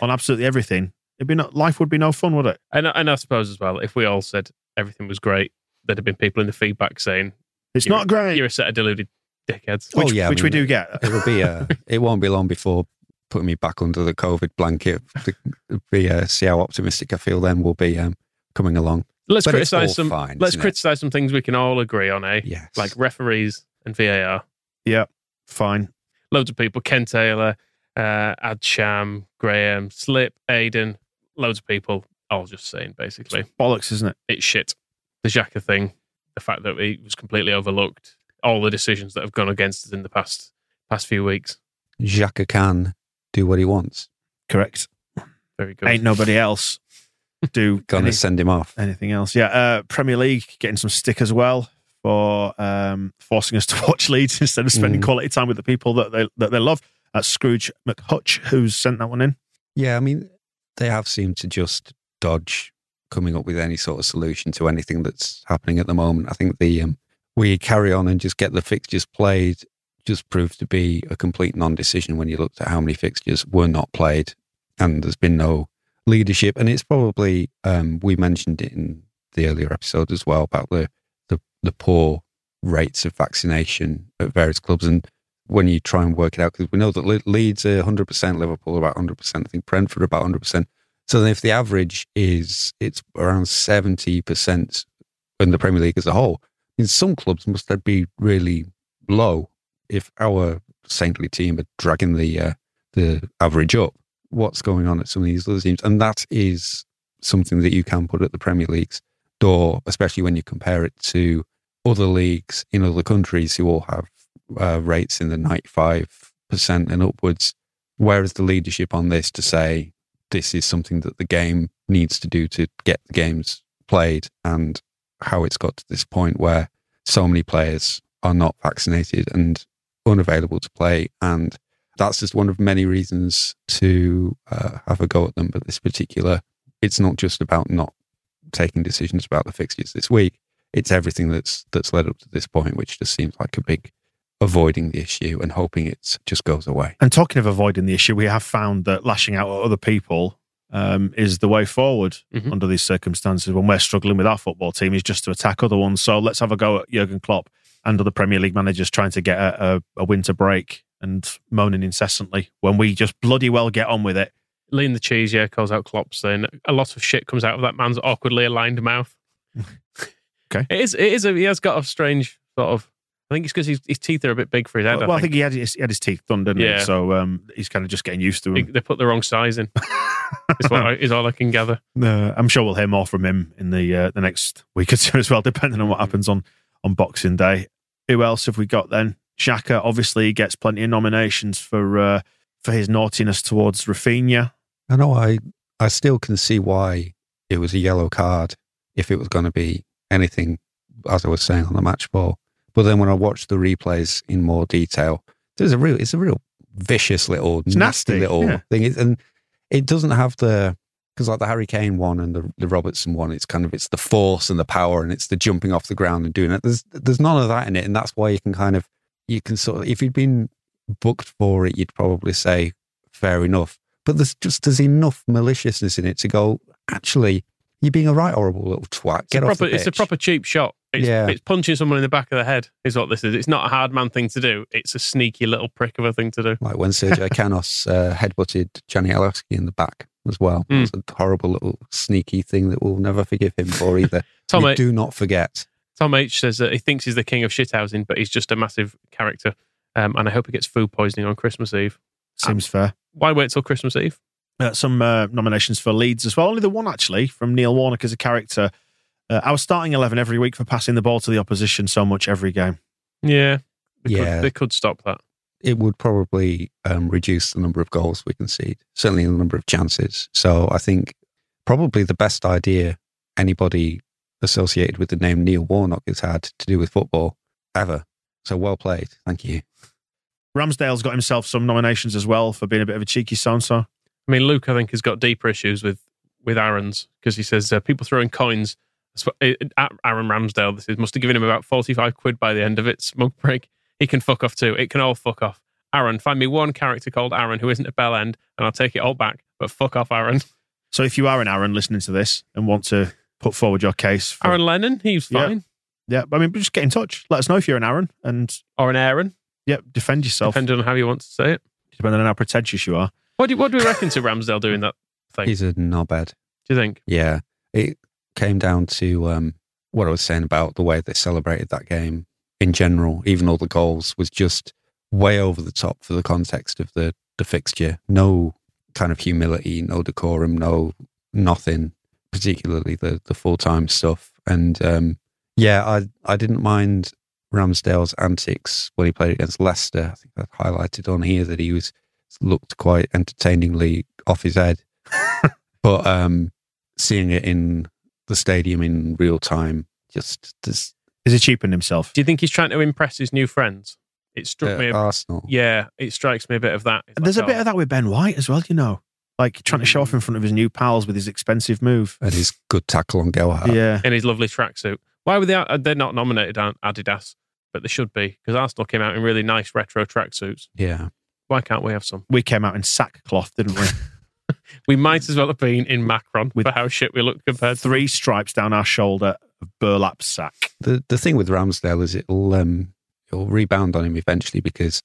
on absolutely everything, it'd be no, life would be no fun, would it? And, and I suppose as well, if we all said everything was great, there'd have been people in the feedback saying It's not great. you're a set of deluded dickheads. Oh, which, yeah, I which we do get. It will be a, it won't be long before putting me back under the COVID blanket. To be, uh, see how optimistic I feel then will be um, coming along. Let's But it's criticize all some. fine, let's isn't it? criticize some things we can all agree on, eh? Yes. Like referees and VAR. Yeah, fine. Loads of people. Ken Taylor, uh, Ad Sham, Graham, Slip, Aiden. Loads of people. All just saying basically Bollocks, isn't it? it's shit. The Xhaka thing, the fact that he was completely overlooked, all the decisions that have gone against us in the past past few weeks. Xhaka can do what he wants. Correct. Very good. Ain't nobody else <laughs> do Gonna any- send him off. anything else. Yeah, uh, Premier League getting some stick as well for um, forcing us to <laughs> watch Leeds instead of spending Mm. quality time with the people that they that they love. That's Scrooge McHutch who's sent that one in. Yeah, I mean, they have seemed to just dodge coming up with any sort of solution to anything that's happening at the moment. I think the um, we carry on and just get the fixtures played just proved to be a complete non-decision when you looked at how many fixtures were not played, and there's been no leadership. And it's probably um, we mentioned it in the earlier episode as well about the the, the poor rates of vaccination at various clubs and when you try and work it out, because we know that Le- Leeds are 100%, Liverpool are about 100%, I think Brentford are about 100%. So then if the average is, it's around 70% in the Premier League as a whole, in some clubs must be really low if our saintly team are dragging the, uh, the average up. What's going on at some of these other teams? And that is something that you can put at the Premier League's door, especially when you compare it to other leagues in other countries who all have uh, rates in the 95% and upwards. Where is the leadership on this to say this is something that the game needs to do to get the games played and how it's got to this point where so many players are not vaccinated and unavailable to play. And that's just one of many reasons to uh, have a go at them. But this particular, it's not just about not taking decisions about the fixtures this week. It's everything that's that's led up to this point, which just seems like a big avoiding the issue and hoping it just goes away. And talking of avoiding the issue, we have found that lashing out at other people um, is the way forward Mhm. under these circumstances. When we're struggling with our football team, is just to attack other ones. So let's have a go at Jurgen Klopp and other Premier League managers trying to get a, a, a winter break and moaning incessantly when we just bloody well get on with it. Lean the cheese, yeah, calls out Klopp saying a lot of shit comes out of that man's awkwardly aligned mouth. <laughs> Okay. It is, it is, a, he has got a strange sort of, I think it's because his, his teeth are a bit big for his head. well, I I think think. he had his, he had his teeth done, didn't Yeah. he? So um, he's kind of just getting used to them. they put the wrong size in, <laughs> is, what I, is all I can gather. I'm sure we'll hear more from him in the uh, the next week or two as well, depending on what happens on on Boxing Day. Who else have we got then? Xhaka obviously gets plenty of nominations for uh, for his naughtiness towards Raphinha. I know I I still can see why it was a yellow card if it was going to be anything, as I was saying on the match ball. But then when I watched the replays in more detail, there's a real it's a real vicious little nasty, nasty, little yeah. thing, and it doesn't have the because like the Harry Kane one and the, the Robertson one, it's kind of it's the force and the power and it's the jumping off the ground and doing it. There's there's none of that in it, and that's why you can kind of you can sort of if you'd been booked for it, you'd probably say fair enough. But there's just there's enough maliciousness in it to go. Actually, you're being a right horrible little twat. Get it's, a off proper, the it's a proper cheap shot. It's, Yeah. it's punching someone in the back of the head, is what this is. It's not a hard man thing to do. It's a sneaky little prick of a thing to do. like when Sergio <laughs> Canos uh, headbutted Johnny Alowski in the back as well. Mm. It was a horrible little sneaky thing that we'll never forgive him for either. <laughs> Tom, We I- do not forget. Tom H says that he thinks he's the king of shithousing, but he's just a massive character. Um, and I hope he gets food poisoning on Christmas Eve. Seems fair. Why wait till Christmas Eve? Uh, some uh, nominations for Leeds as well. Only the one actually from Neil Warnock as a character. Uh, I was starting eleven every week for passing the ball to the opposition so much every game. Yeah. They Yeah. Could, they could stop that. It would probably um, reduce the number of goals we concede, certainly the number of chances. So I think probably the best idea anybody associated with the name Neil Warnock has had to do with football ever. So well played. Thank you. Ramsdale's got himself some nominations as well for being a bit of a cheeky so-and-so. I mean, Luke, I think, has got deeper issues with with Aaron's because he says uh, people throwing coins at Aaron Ramsdale. This is must have given him about forty five quid by the end of it. Smug prick. He can fuck off too. It can all fuck off. Aaron, find me one character called Aaron who isn't a bell end, and I'll take it all back. But fuck off, Aaron. <laughs> So if you are an Aaron listening to this and want to put forward your case, for, Aaron Lennon, he's fine. yeah, I mean, just get in touch. Let us know if you're an Aaron, and Or an Aaron, yeah, defend yourself. depending on how you want to say it. depending on how pretentious you are. What do what do we reckon to Ramsdale doing that thing? He's a knobhead. do you think? Yeah, it came down to um, what I was saying about the way they celebrated that game in general. Even all the goals was just way over the top for the context of the the fixture. No kind of humility, no decorum, no nothing. Particularly the the full time stuff. And um, yeah, I I didn't mind Ramsdale's antics when he played against Leicester. I think I've highlighted on here that he was looked quite entertainingly off his head. <laughs> but um, seeing it in the stadium in real time, just this Is he cheapened himself? Do you think he's trying to impress his new friends? It struck uh, me. a- Arsenal. yeah, it strikes me a bit of that. It's there's like, a bit oh, of that with Ben White as well, you know, like trying to show off in front of his new pals with his expensive move. And his good tackle on Gelhardt. Yeah, in his lovely tracksuit. Why were they? uh, They're not nominated on Adidas, but they should be because Arsenal came out in really nice retro tracksuits. Yeah. Why can't we have some? we came out in sackcloth, didn't we? <laughs> We might as well have been in Macron With for how shit we look compared to. Three stripes down our shoulder of burlap sack. The the thing with Ramsdale is it'll um it'll rebound on him eventually because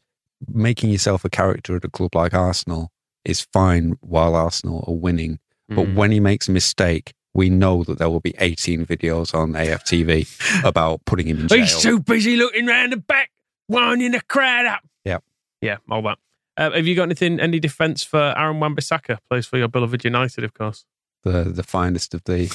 making yourself a character at a club like Arsenal is fine while Arsenal are winning. But Mm. when he makes a mistake, we know that there will be 18 videos on AFTV <laughs> about putting him in jail. He's too busy looking round the back, winding the crowd up. Yeah. yeah, all that. Uh, have you got anything? Any defence for Aaron Wan-Bissaka? Plays for your beloved United, of course. the the finest of the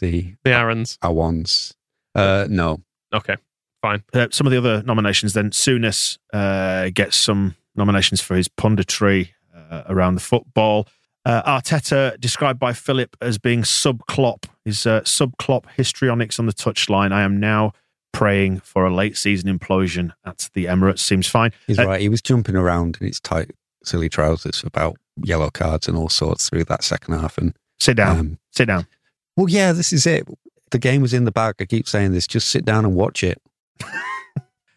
the The Aarons. Awans. Uh, no, Okay, fine. Uh, some of the other nominations then. Souness uh, gets some nominations for his punditry uh, around the football. Uh, Arteta, described by Philip as being sub Klopp, his uh, sub Klopp histrionics on the touchline. I am now praying for a late season implosion at the Emirates. Seems fine. he's Uh, right. He was jumping around in his tight, silly trousers about yellow cards and all sorts through that second half. And Sit down. um, Sit down. Well, yeah, this is it. The game was in the bag. I keep saying this. Just sit down and watch it.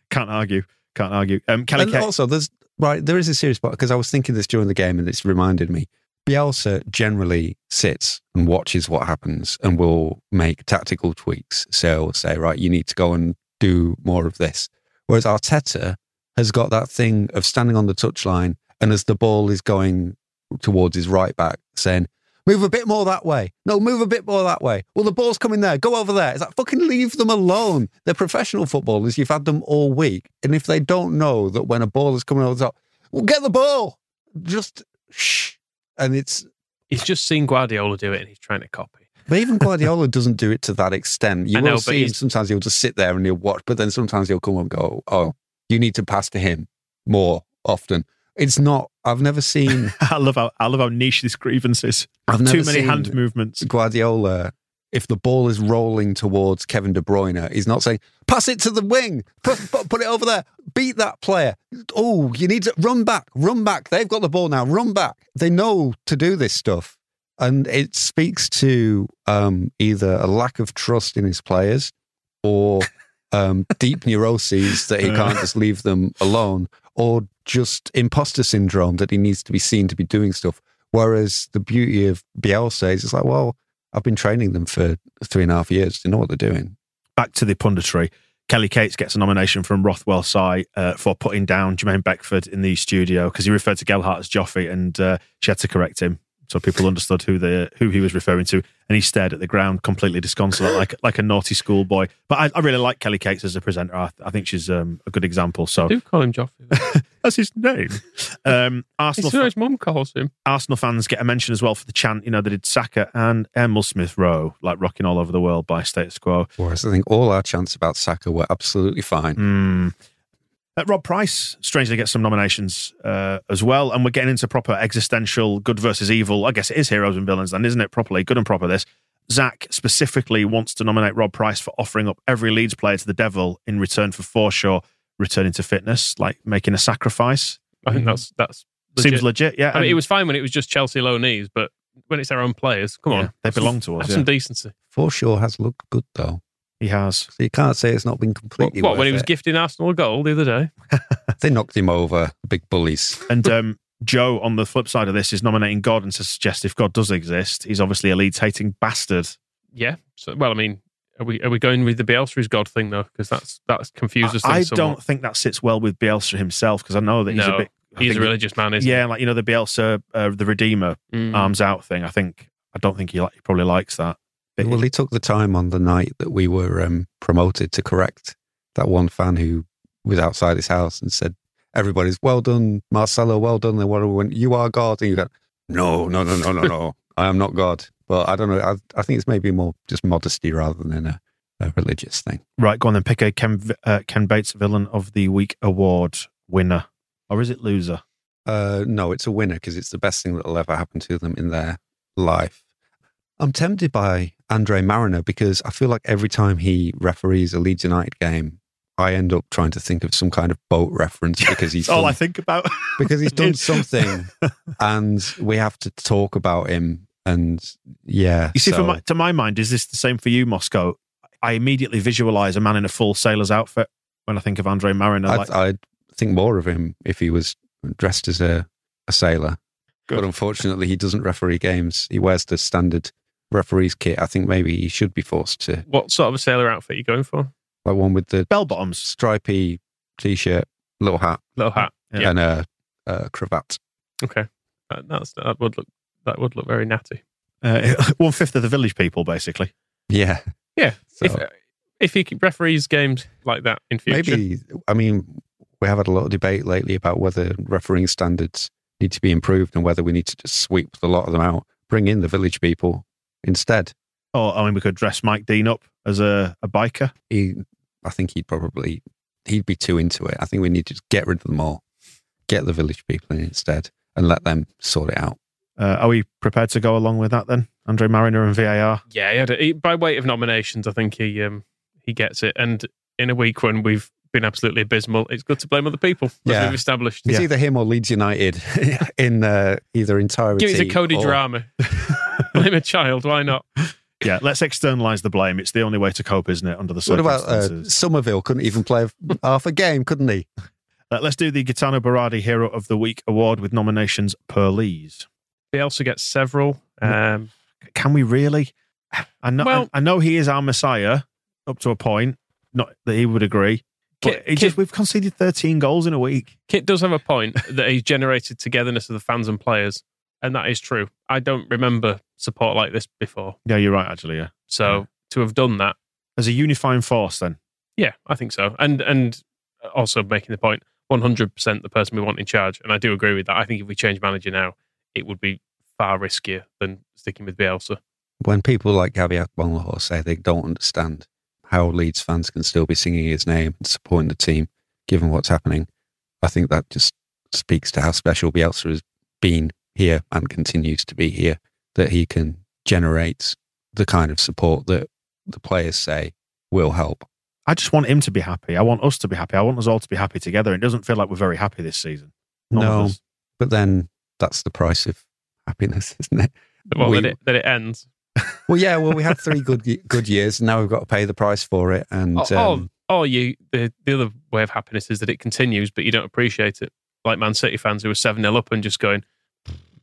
Can't argue. Can't argue. Um, Kelly and also, there's right. There is a serious part because I was thinking this during the game, and it's reminded me. Bielsa generally sits and watches what happens and will make tactical tweaks. So he'll say, right, you need to go and do more of this. Whereas Arteta has got that thing of standing on the touchline and as the ball is going towards his right back, saying, Move a bit more that way. No, move a bit more that way. Well, the ball's coming there. Go over there. It's like, fucking leave them alone. They're professional footballers. You've had them all week. And if they don't know that when a ball is coming over the top, well, get the ball. Just shh. And it's, He's just seen Guardiola do it and he's trying to copy. but even <laughs> Guardiola doesn't do it to that extent. You I know, will see him, sometimes he'll just sit there and he'll watch, but then sometimes he'll come and go, oh, you need to pass to him more often. It's not, I've never seen, <laughs> I love how I love how niche this grievance is. I've Too many hand movements. Guardiola, if the ball is rolling towards Kevin De Bruyne, he's not saying, pass it to the wing, put, put, put it over there, beat that player. Oh, you need to run back, run back. They've got the ball now, run back. They know to do this stuff. and it speaks to um, either a lack of trust in his players or um, deep neuroses that he <laughs> can't just leave them alone, or just imposter syndrome that he needs to be seen to be doing stuff. Whereas the beauty of Bielsa is it's like, well, I've been training them for three and a half years. They know what they're doing. Back to the punditry. Kelly Cates gets a nomination from Rothwell Sai uh, for putting down Jermaine Beckford in the studio because he referred to Gelhardt as Joffrey and uh, she had to correct him so people understood who the who he was referring to, and he stared at the ground completely disconsolate, like like a naughty schoolboy. But I, I really like Kelly Cates as a presenter. I, I think she's um, a good example. So I do call him Joffrey. <laughs> that's his name. Um, Arsenal. It's who his mum calls him. Arsenal fans get a mention as well for the chant. You know, they did Saka and Emile Smith Rowe, like rocking all over the world by status quo. Whereas I think all our chants about Saka were absolutely fine. Mm. Uh, Rob Price strangely gets some nominations uh, as well, and we're getting into proper existential good versus evil. I guess it is heroes and villains, then, isn't it? Properly good and proper. This Zach specifically wants to nominate Rob Price for offering up every Leeds player to the devil in return for Forshaw returning to fitness, like making a sacrifice. I think that's that's legit. seems legit. Yeah, I mean, and- it was fine when it was just Chelsea low knees, but when it's our own players, come Yeah, on, they belong to us, Have yeah. some decency. Forshaw has looked good though, he has. so you can't say it's not been completely. what, when worth he was it. gifting Arsenal a goal the other day? <laughs> They knocked him over, big bullies. And um, <laughs> Joe, on the flip side of this, is nominating God and to suggest if God does exist, he's obviously a Leeds hating bastard. Yeah. So, well, I mean, are we are we going with the Bielsa God thing though? Because that's that's confuses things. I somewhat. don't think that sits well with Bielsa himself because I know that he's no, a bit. I he's a think- religious man, isn't he? Yeah, like you know the Bielsa, uh, the Redeemer? Mm. arms out thing. I think I don't think he, like, he probably likes that. But Well, he took the time on the night that we were um, promoted to correct that one fan who was outside his house and said, "Everybody's well done, Marcelo, well done." And whatever went, "You are God," and you go, "No, no, no, no, no, no, I am not God." But I don't know. I, I think it's maybe more just modesty rather than a, a religious thing. right, go on then. Pick a Ken, uh, Ken Bates Villain of the Week award winner, or is it loser? Uh, no, it's a winner because it's the best thing that'll ever happen to them in their life. I'm tempted by Andre Marriner because I feel like every time he referees a Leeds United game, I end up trying to think of some kind of boat reference because he's All done, I think about. <laughs> because he's done something, <laughs> and we have to talk about him. And yeah, You see, so- my, to my mind, is this the same for you, Moscow? I immediately visualize a man in a full sailor's outfit when I think of Andre Marriner. I'd, Like, I'd think more of him if he was dressed as a, a sailor. Good. But unfortunately, he doesn't referee games. He wears the standard referee's kit. I think maybe he should be forced to, What sort of a sailor outfit are you going for? like one with the bell bottoms. stripy t shirt, little hat, Little hat. Yeah. and a, a cravat. Okay. That, that's that would look that would look very natty. Uh, <laughs> one fifth of the village people, basically. Yeah. Yeah. So if if he referees games like that in future, maybe, I mean, we have had a lot of debate lately about whether refereeing standards need to be improved and whether we need to just sweep the lot of them out, bring in the village people instead. Or I mean, we could dress Mike Dean up as a, a biker. he I think he'd probably he'd be too into it. I think we need to get rid of them all, get the village people in instead, and let them sort it out. Uh, are we prepared to go along with that then? Andre Marriner and VAR. yeah, he had a, he, by weight of nominations, I think he um he gets it. And in a week when we've been absolutely abysmal, it's good to blame other people. As Yeah. we've established. It's either him or Leeds United <laughs> in uh, either entirety. Give it to Cody or- Drameh. <laughs> blame a child. Why not? Yeah, let's externalise the blame. It's the only way to cope, isn't it? Under the circumstances. What about uh. Somerville? Couldn't even play half a game, couldn't he? Uh, let's do the Gaetano Berardi Hero of the Week award with nominations per Lees. also gets several. Um, Can we really? I know. Well- I, I know he is our messiah up to a point. Not that he would agree. But Kit- he Kit- just, we've conceded 13 goals in a week. Kit does have a point that he's generated togetherness of the fans and players, and that is true. I don't remember support like this before. Yeah, you're right, actually. Yeah. So Yeah. to have done that, As a unifying force, then. yeah, I think so. And and also making the point, one hundred percent the person we want in charge, and I do agree with that. I think if we change manager now, it would be far riskier than sticking with Bielsa. When people like Gabby Agbonlahor say they don't understand how Leeds fans can still be singing his name and supporting the team, given what's happening, I think that just speaks to how special Bielsa has been here and continues to be here. That he can generate the kind of support that the players say will help. I just want him to be happy. I want us to be happy. I want us all to be happy together. It doesn't feel like we're very happy this season. None No, but then that's the price of happiness, <laughs> isn't it? Well, We- that, it, that it ends. Well, yeah. Well, we had three good <laughs> good years, and now we've got to pay the price for it. And Or, or, um, or you, the, the other way of happiness is that it continues, but you don't appreciate it. Like Man City fans who were 7 0 up and just going,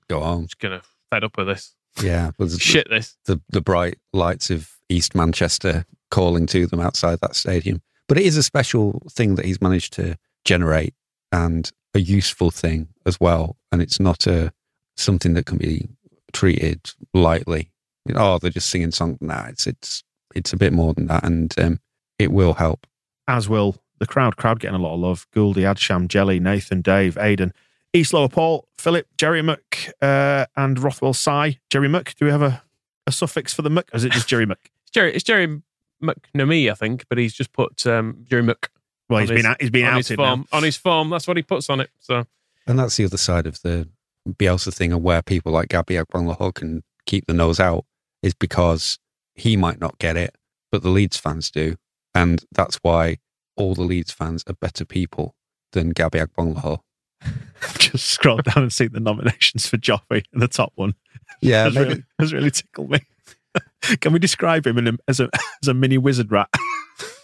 go on. just to fed up with this. Yeah, well, the, Shit, this. the the bright lights of East Manchester calling to them outside that stadium. But it is a special thing that he's managed to generate, and a useful thing as well. And it's not a something that can be treated lightly. You know, oh, they're just singing songs. Nah, it's it's it's a bit more than that, and um, it will help. as will the crowd. Crowd getting a lot of love. Gouldy, Adsham, Jelly, Nathan, Dave, Aidan, East Lower Paul, Philip, Jerry Muck, uh, and Rothwell Sai. Jerry Muck, do we have a, a suffix for the Muck? Or is it just Jerry Muck? <laughs> It's Jerry, it's Jerry McNamee, I think, but he's just put um, Jerry Muck. Well, On he's his- been he's been on his outed now. On his form, that's what he puts on it. So And that's the other side of the Bielsa thing and where people like Gabby Agbonlahor can keep the nose out is because he might not get it, but the Leeds fans do. And that's why all the Leeds fans are better people than Gabby Agbonlahor. <laughs> just scroll down and see the nominations for Joffrey in the top one. Yeah, has, maybe, really, has really tickled me. <laughs> Can we describe him in a, as a as a mini wizard rat?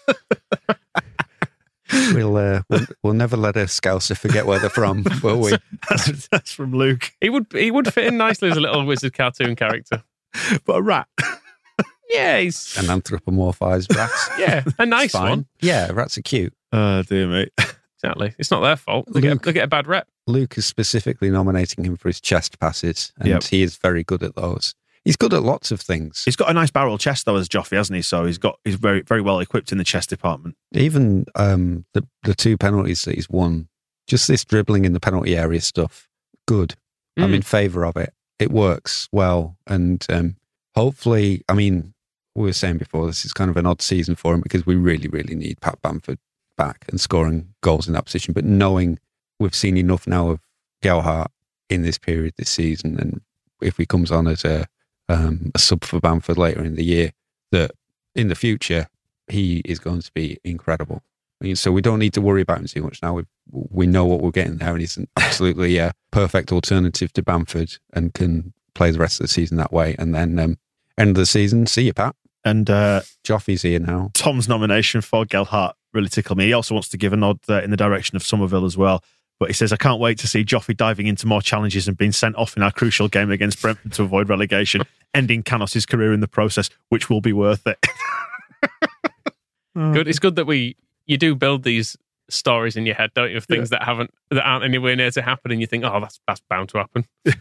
<laughs> we'll, uh, we'll we'll never let a Scouser forget where they're from, will we? that's, that's from Luke. he would he would fit in nicely as a little wizard cartoon character. <laughs> But a rat. <laughs> Yeah, he's An anthropomorphized rat. <laughs> yeah a nice one. Yeah, rats are cute. Oh dear me. Exactly. It's not their fault. They get, Luke. they get a bad rep. Luke is specifically nominating him for his chest passes, and Yep. he is very good at those. He's good at lots of things. He's got a nice barrel chest though, as Joffrey, hasn't he? So he's got he's very very well equipped in the chest department. Even um, the the two penalties that he's won, just this dribbling in the penalty area stuff, good. I'm Mm. in favour of it. It works well, and um, hopefully, I mean, we were saying before this is kind of an odd season for him because we really, really need Pat Bamford back and scoring goals in that position. But knowing we've seen enough now of Gelhardt in this period this season, and if he comes on as a um, a sub for Bamford later in the year, that in the future he is going to be incredible. I mean, so we don't need to worry about him too much now. We we know what we're getting there, and he's an absolutely uh, perfect alternative to Bamford, and can play the rest of the season that way. And then um, end of the season, see you, Pat. And uh, Joffy's here now. Tom's nomination for Gelhardt really tickled me. He also wants to give a nod uh, in the direction of Somerville as well. But he says, I can't wait to see Joffrey diving into more challenges and being sent off in our crucial game against Brentford to avoid relegation, ending Canos' career in the process, which will be worth it. <laughs> Good. It's good that we you do build these stories in your head, don't you, of things that haven't that aren't anywhere near to happen, and you think, oh, that's that's bound to happen. <laughs>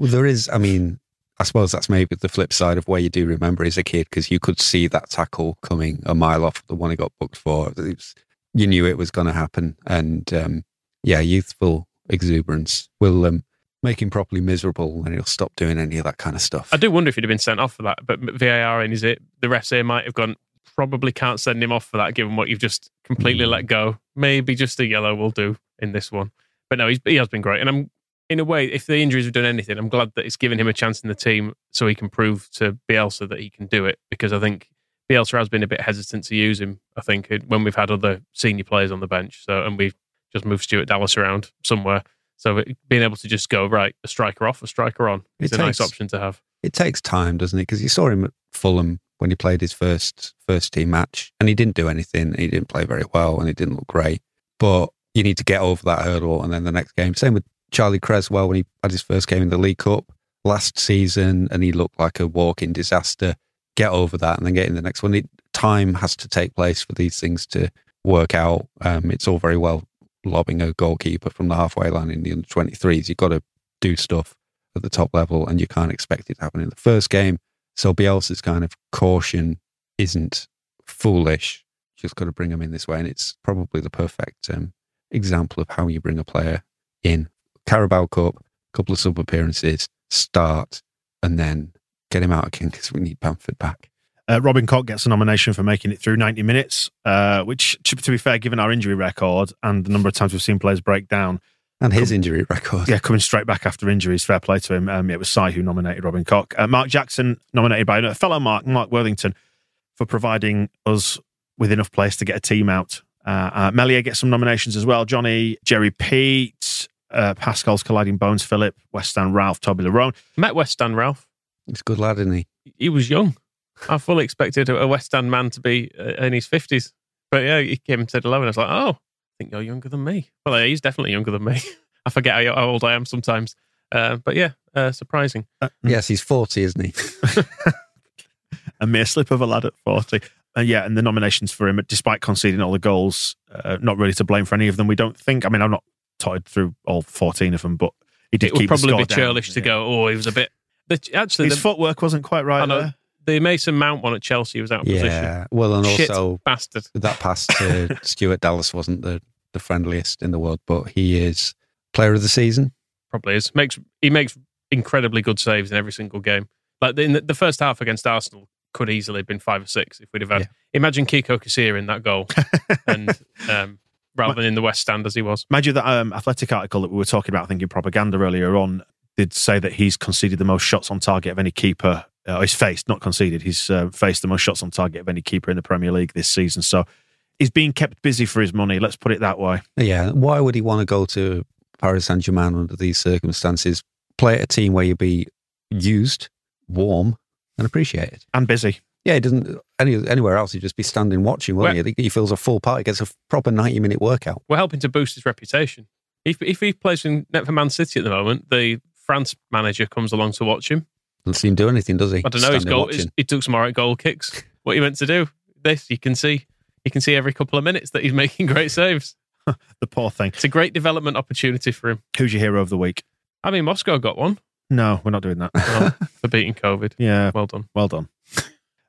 Well, there is. I mean, I suppose that's maybe the flip side of where you do remember as a kid because you could see that tackle coming a mile off the one he got booked for. It was, you knew it was going to happen, and um, yeah, youthful exuberance will um, make him properly miserable, and he'll stop doing any of that kind of stuff. I do wonder if he'd have been sent off for that, but VAR and is it, the refs here might have gone. Probably can't send him off for that, given what you've just completely hmm. let go. Maybe just a yellow will do in this one. But no, he's, he has been great, and I'm in a way, if the injuries have done anything, I'm glad that it's given him a chance in the team so he can prove to Bielsa that he can do it. Because I think Bielsa has been a bit hesitant to use him. I think uh, when we've had other senior players on the bench, so and we've just moved Stuart Dallas around somewhere. So it- being able to just go right, a striker off, a striker on, is It a nice option to have. it takes time, doesn't it? Because you saw him at Fulham when he played his first first team match, and he didn't do anything. He didn't play very well, and he didn't look great. But you need to get over that hurdle, and then the next game. Same with Charlie Cresswell when he had his first game in the League Cup last season, and he looked like a walking disaster. Get over that, and then get in the next one. It, time has to take place for these things to work out. Um, it's all very well lobbing a goalkeeper from the halfway line in the under 23s. You've got to do stuff at the top level, and you can't expect it to happen in the first game. So Bielsa's kind of caution isn't foolish. Just got to bring him in this way, and it's probably the perfect um, example of how you bring a player in. Carabao Cup, a couple of sub appearances, start, and then get him out again because we need Bamford back. Uh, Robin Koch gets a nomination for making it through 90 minutes, uh, which, to, to be fair, given our injury record and the number of times we've seen players break down, And his injury record. yeah, coming straight back after injuries, fair play to him. Um, it was Sai who nominated Robin Koch. Uh, Mark Jackson, nominated by a fellow Mark, Mark Worthington, for providing us with enough players to get a team out. Uh, uh, Meslier gets some nominations as well. Johnny, Jerry Pete, uh, Pascal's Colliding Bones, Philip, West Ham, Ralph, Toby Larone. Met West Stand Ralph. He's a good lad, isn't he? He was young. I fully expected a West End man to be uh, in his fifties, but yeah, he came and said hello, and I was like, "Oh, I think you're younger than me." Well, he's definitely younger than me. <laughs> I forget how, how old I am sometimes, uh, but yeah, uh, surprising. Yes, he's 40, isn't he? <laughs> a mere slip of a lad at 40. And yeah, and the nominations for him, despite conceding all the goals, uh, not really to blame for any of them. We don't think. I mean, I'm not tied through all 14 of them, but he did It would keep the probably be score down. churlish to Yeah. go. Oh, he was a bit. The, actually, His the, footwork wasn't quite right I know, there. the Mason Mount one at Chelsea was out of position. Yeah. Well, and Shit also bastard. that pass to <laughs> Stuart Dallas wasn't the, the friendliest in the world, but he is player of the season. Probably is. Makes he makes incredibly good saves in every single game. Like in the, the first half against Arsenal could easily have been five or six if we'd have had. Yeah. Imagine Kiko Casilla in that goal, <laughs> and um, rather than in the West Stand as he was. Imagine that um, athletic article that we were talking about, I think in propaganda earlier on, did say that he's conceded the most shots on target of any keeper. Uh, he's faced, not conceded. He's uh, faced the most shots on target of any keeper in the Premier League this season. So he's being kept busy for his money. Let's put it that way. Yeah. Why would he want to go to Paris Saint Germain under these circumstances? Play at a team where you'll be used, warm, and appreciated. And busy. Yeah, he doesn't any anywhere else. He'd just be standing watching, wouldn't Well- he? He feels a full part. He gets a proper ninety minute workout. We're helping to boost his reputation. If if he plays in net for Man City at the moment, the France manager comes along to watch him. Doesn't see him do anything, does he? I don't know. His Standing goal, his, he took some alright goal kicks. What you meant to do? This you can see. You can see every couple of minutes that he's <laughs> making great saves. <laughs> The poor thing. It's a great development opportunity for him. Who's your hero of the week? I mean, Moscow got one No, we're not doing that. well, <laughs> for beating COVID. yeah, Well done. well done.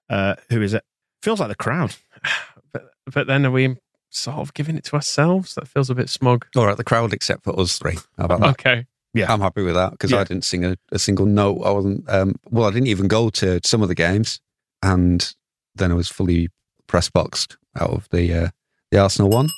Uh, who is it? Feels like the crowd. <sighs> But, but then are we sort of giving it to ourselves? That feels a bit smug. All right, the crowd except for us three. How about that? Okay. Yeah. I'm happy with that because Yeah. I didn't sing a, a single note. I wasn't. Um, well, I didn't even go to some of the games, and then I was fully press boxed out of the uh, the Arsenal one.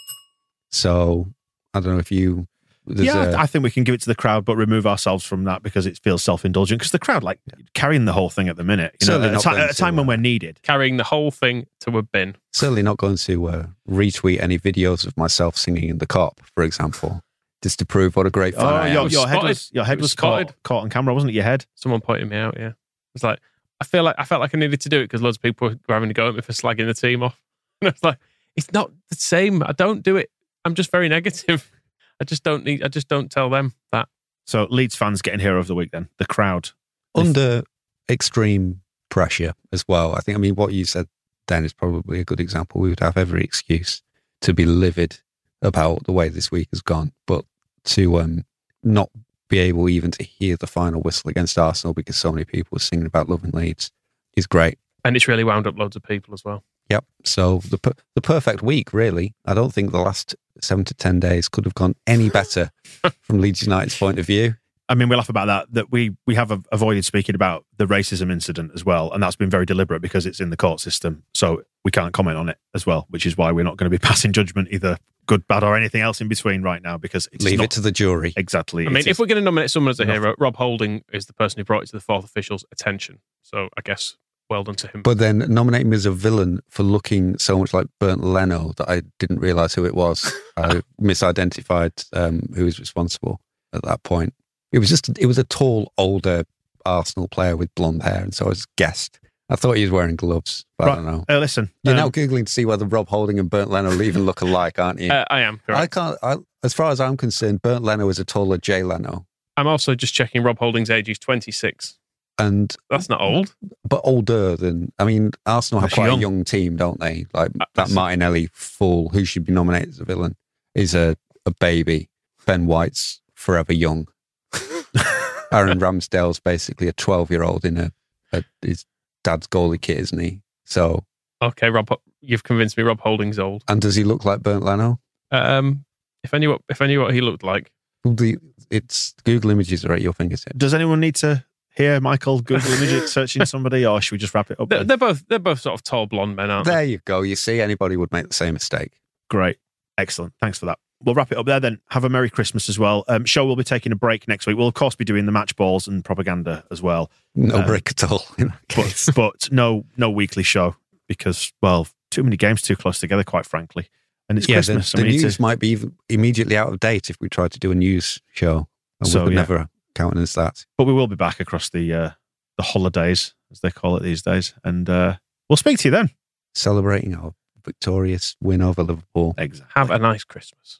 So I don't know if you. there's yeah, a- I think we can give it to the crowd, but remove ourselves from that because it feels self indulgent. Because the crowd, like carrying the whole thing at the minute, you know, Certainly at a, not at a to, time when uh, we're needed. Carrying the whole thing to a bin. certainly not going to uh, retweet any videos of myself singing in the Kop, for example, just to prove what a great fan Oh, I am. your, was your head was your head was was caught, caught on camera, wasn't it? Your head. Someone pointed me out. Yeah. It's like I feel like I felt like I needed to do it because loads of people were having to go at me for slagging the team off. <laughs> And I was like, it's not the same. I don't do it. I'm just very negative. <laughs> I just don't need. I just don't tell them that. So Leeds fans getting hero of the week. Then the crowd. under extreme pressure as well. I think, I mean, what you said then is probably a good example. We would have every excuse to be livid about the way this week has gone, but to um, not be able even to hear the final whistle against Arsenal because so many people were singing about loving Leeds is great. And it's really wound up loads of people as well. Yep. So the per- the perfect week, really. I don't think the last seven to ten days could have gone any <laughs> better from Leeds United's point of view. I mean, we laugh about that. That we we have avoided speaking about the racism incident as well, and that's been very deliberate because it's in the court system. So we can't comment on it as well, which is why we're not going to be <laughs> passing judgment either good, bad, or anything else in between right now because it's Leave not it to the jury. exactly. I mean, if we're going to nominate someone as a Enough. hero, Rob Holding is the person who brought it to the fourth official's attention. So I guess well done to him. But then nominate him as a villain for looking so much like Bernd Leno that I didn't realise who it was. <laughs> I misidentified um, who was responsible at that point. It was just it was a tall, older Arsenal player with blonde hair, and so I just guessed. I thought he was wearing gloves, but I don't know. Uh, listen, You're um, now googling to see whether Rob Holding and Bernd Leno even look alike, aren't you? <laughs> uh, I am. I can't. I, as far as I'm concerned, Bernd Leno is a taller Jay Leno, I'm also just checking Rob Holding's age. He's 26. and That's not old. but older than I mean, Arsenal have That's quite young. a young team, don't they? Like Uh, that Martinelli fool who should be nominated as a villain is a, a baby. Ben White's forever young. Aaron Ramsdale's basically a twelve year old in a, a his dad's goalie kit, isn't he? So Okay, Rob, you've convinced me. Rob Holding's old. and does he look like Bernd Leno? Um, if I knew what if I knew what he looked like, the, it's Google Images are at your fingertips. does anyone need to hear Michael Google <laughs> image searching somebody, or should we just wrap it up? they're, they're both they're both sort of tall blonde men, aren't they? There you go. You see, anybody would make the same mistake. Great. Excellent. Thanks for that. We'll wrap it up there then. Have a Merry Christmas as well. Um, show will be taking a break next week. We'll, of course, be doing the match balls and propaganda as well. No Um, break at all. in that case. But, <laughs> but no no weekly show because, well, too many games too close together, quite frankly. And it's yeah, Christmas. the, the we need to- news might be immediately out of date if we tried to do a news show. And So, we could yeah. never countenance that. but we will be back across the uh, the holidays, as they call it these days. And uh, we'll speak to you then. Celebrating our victorious win over Liverpool. Exactly. Have a nice Christmas.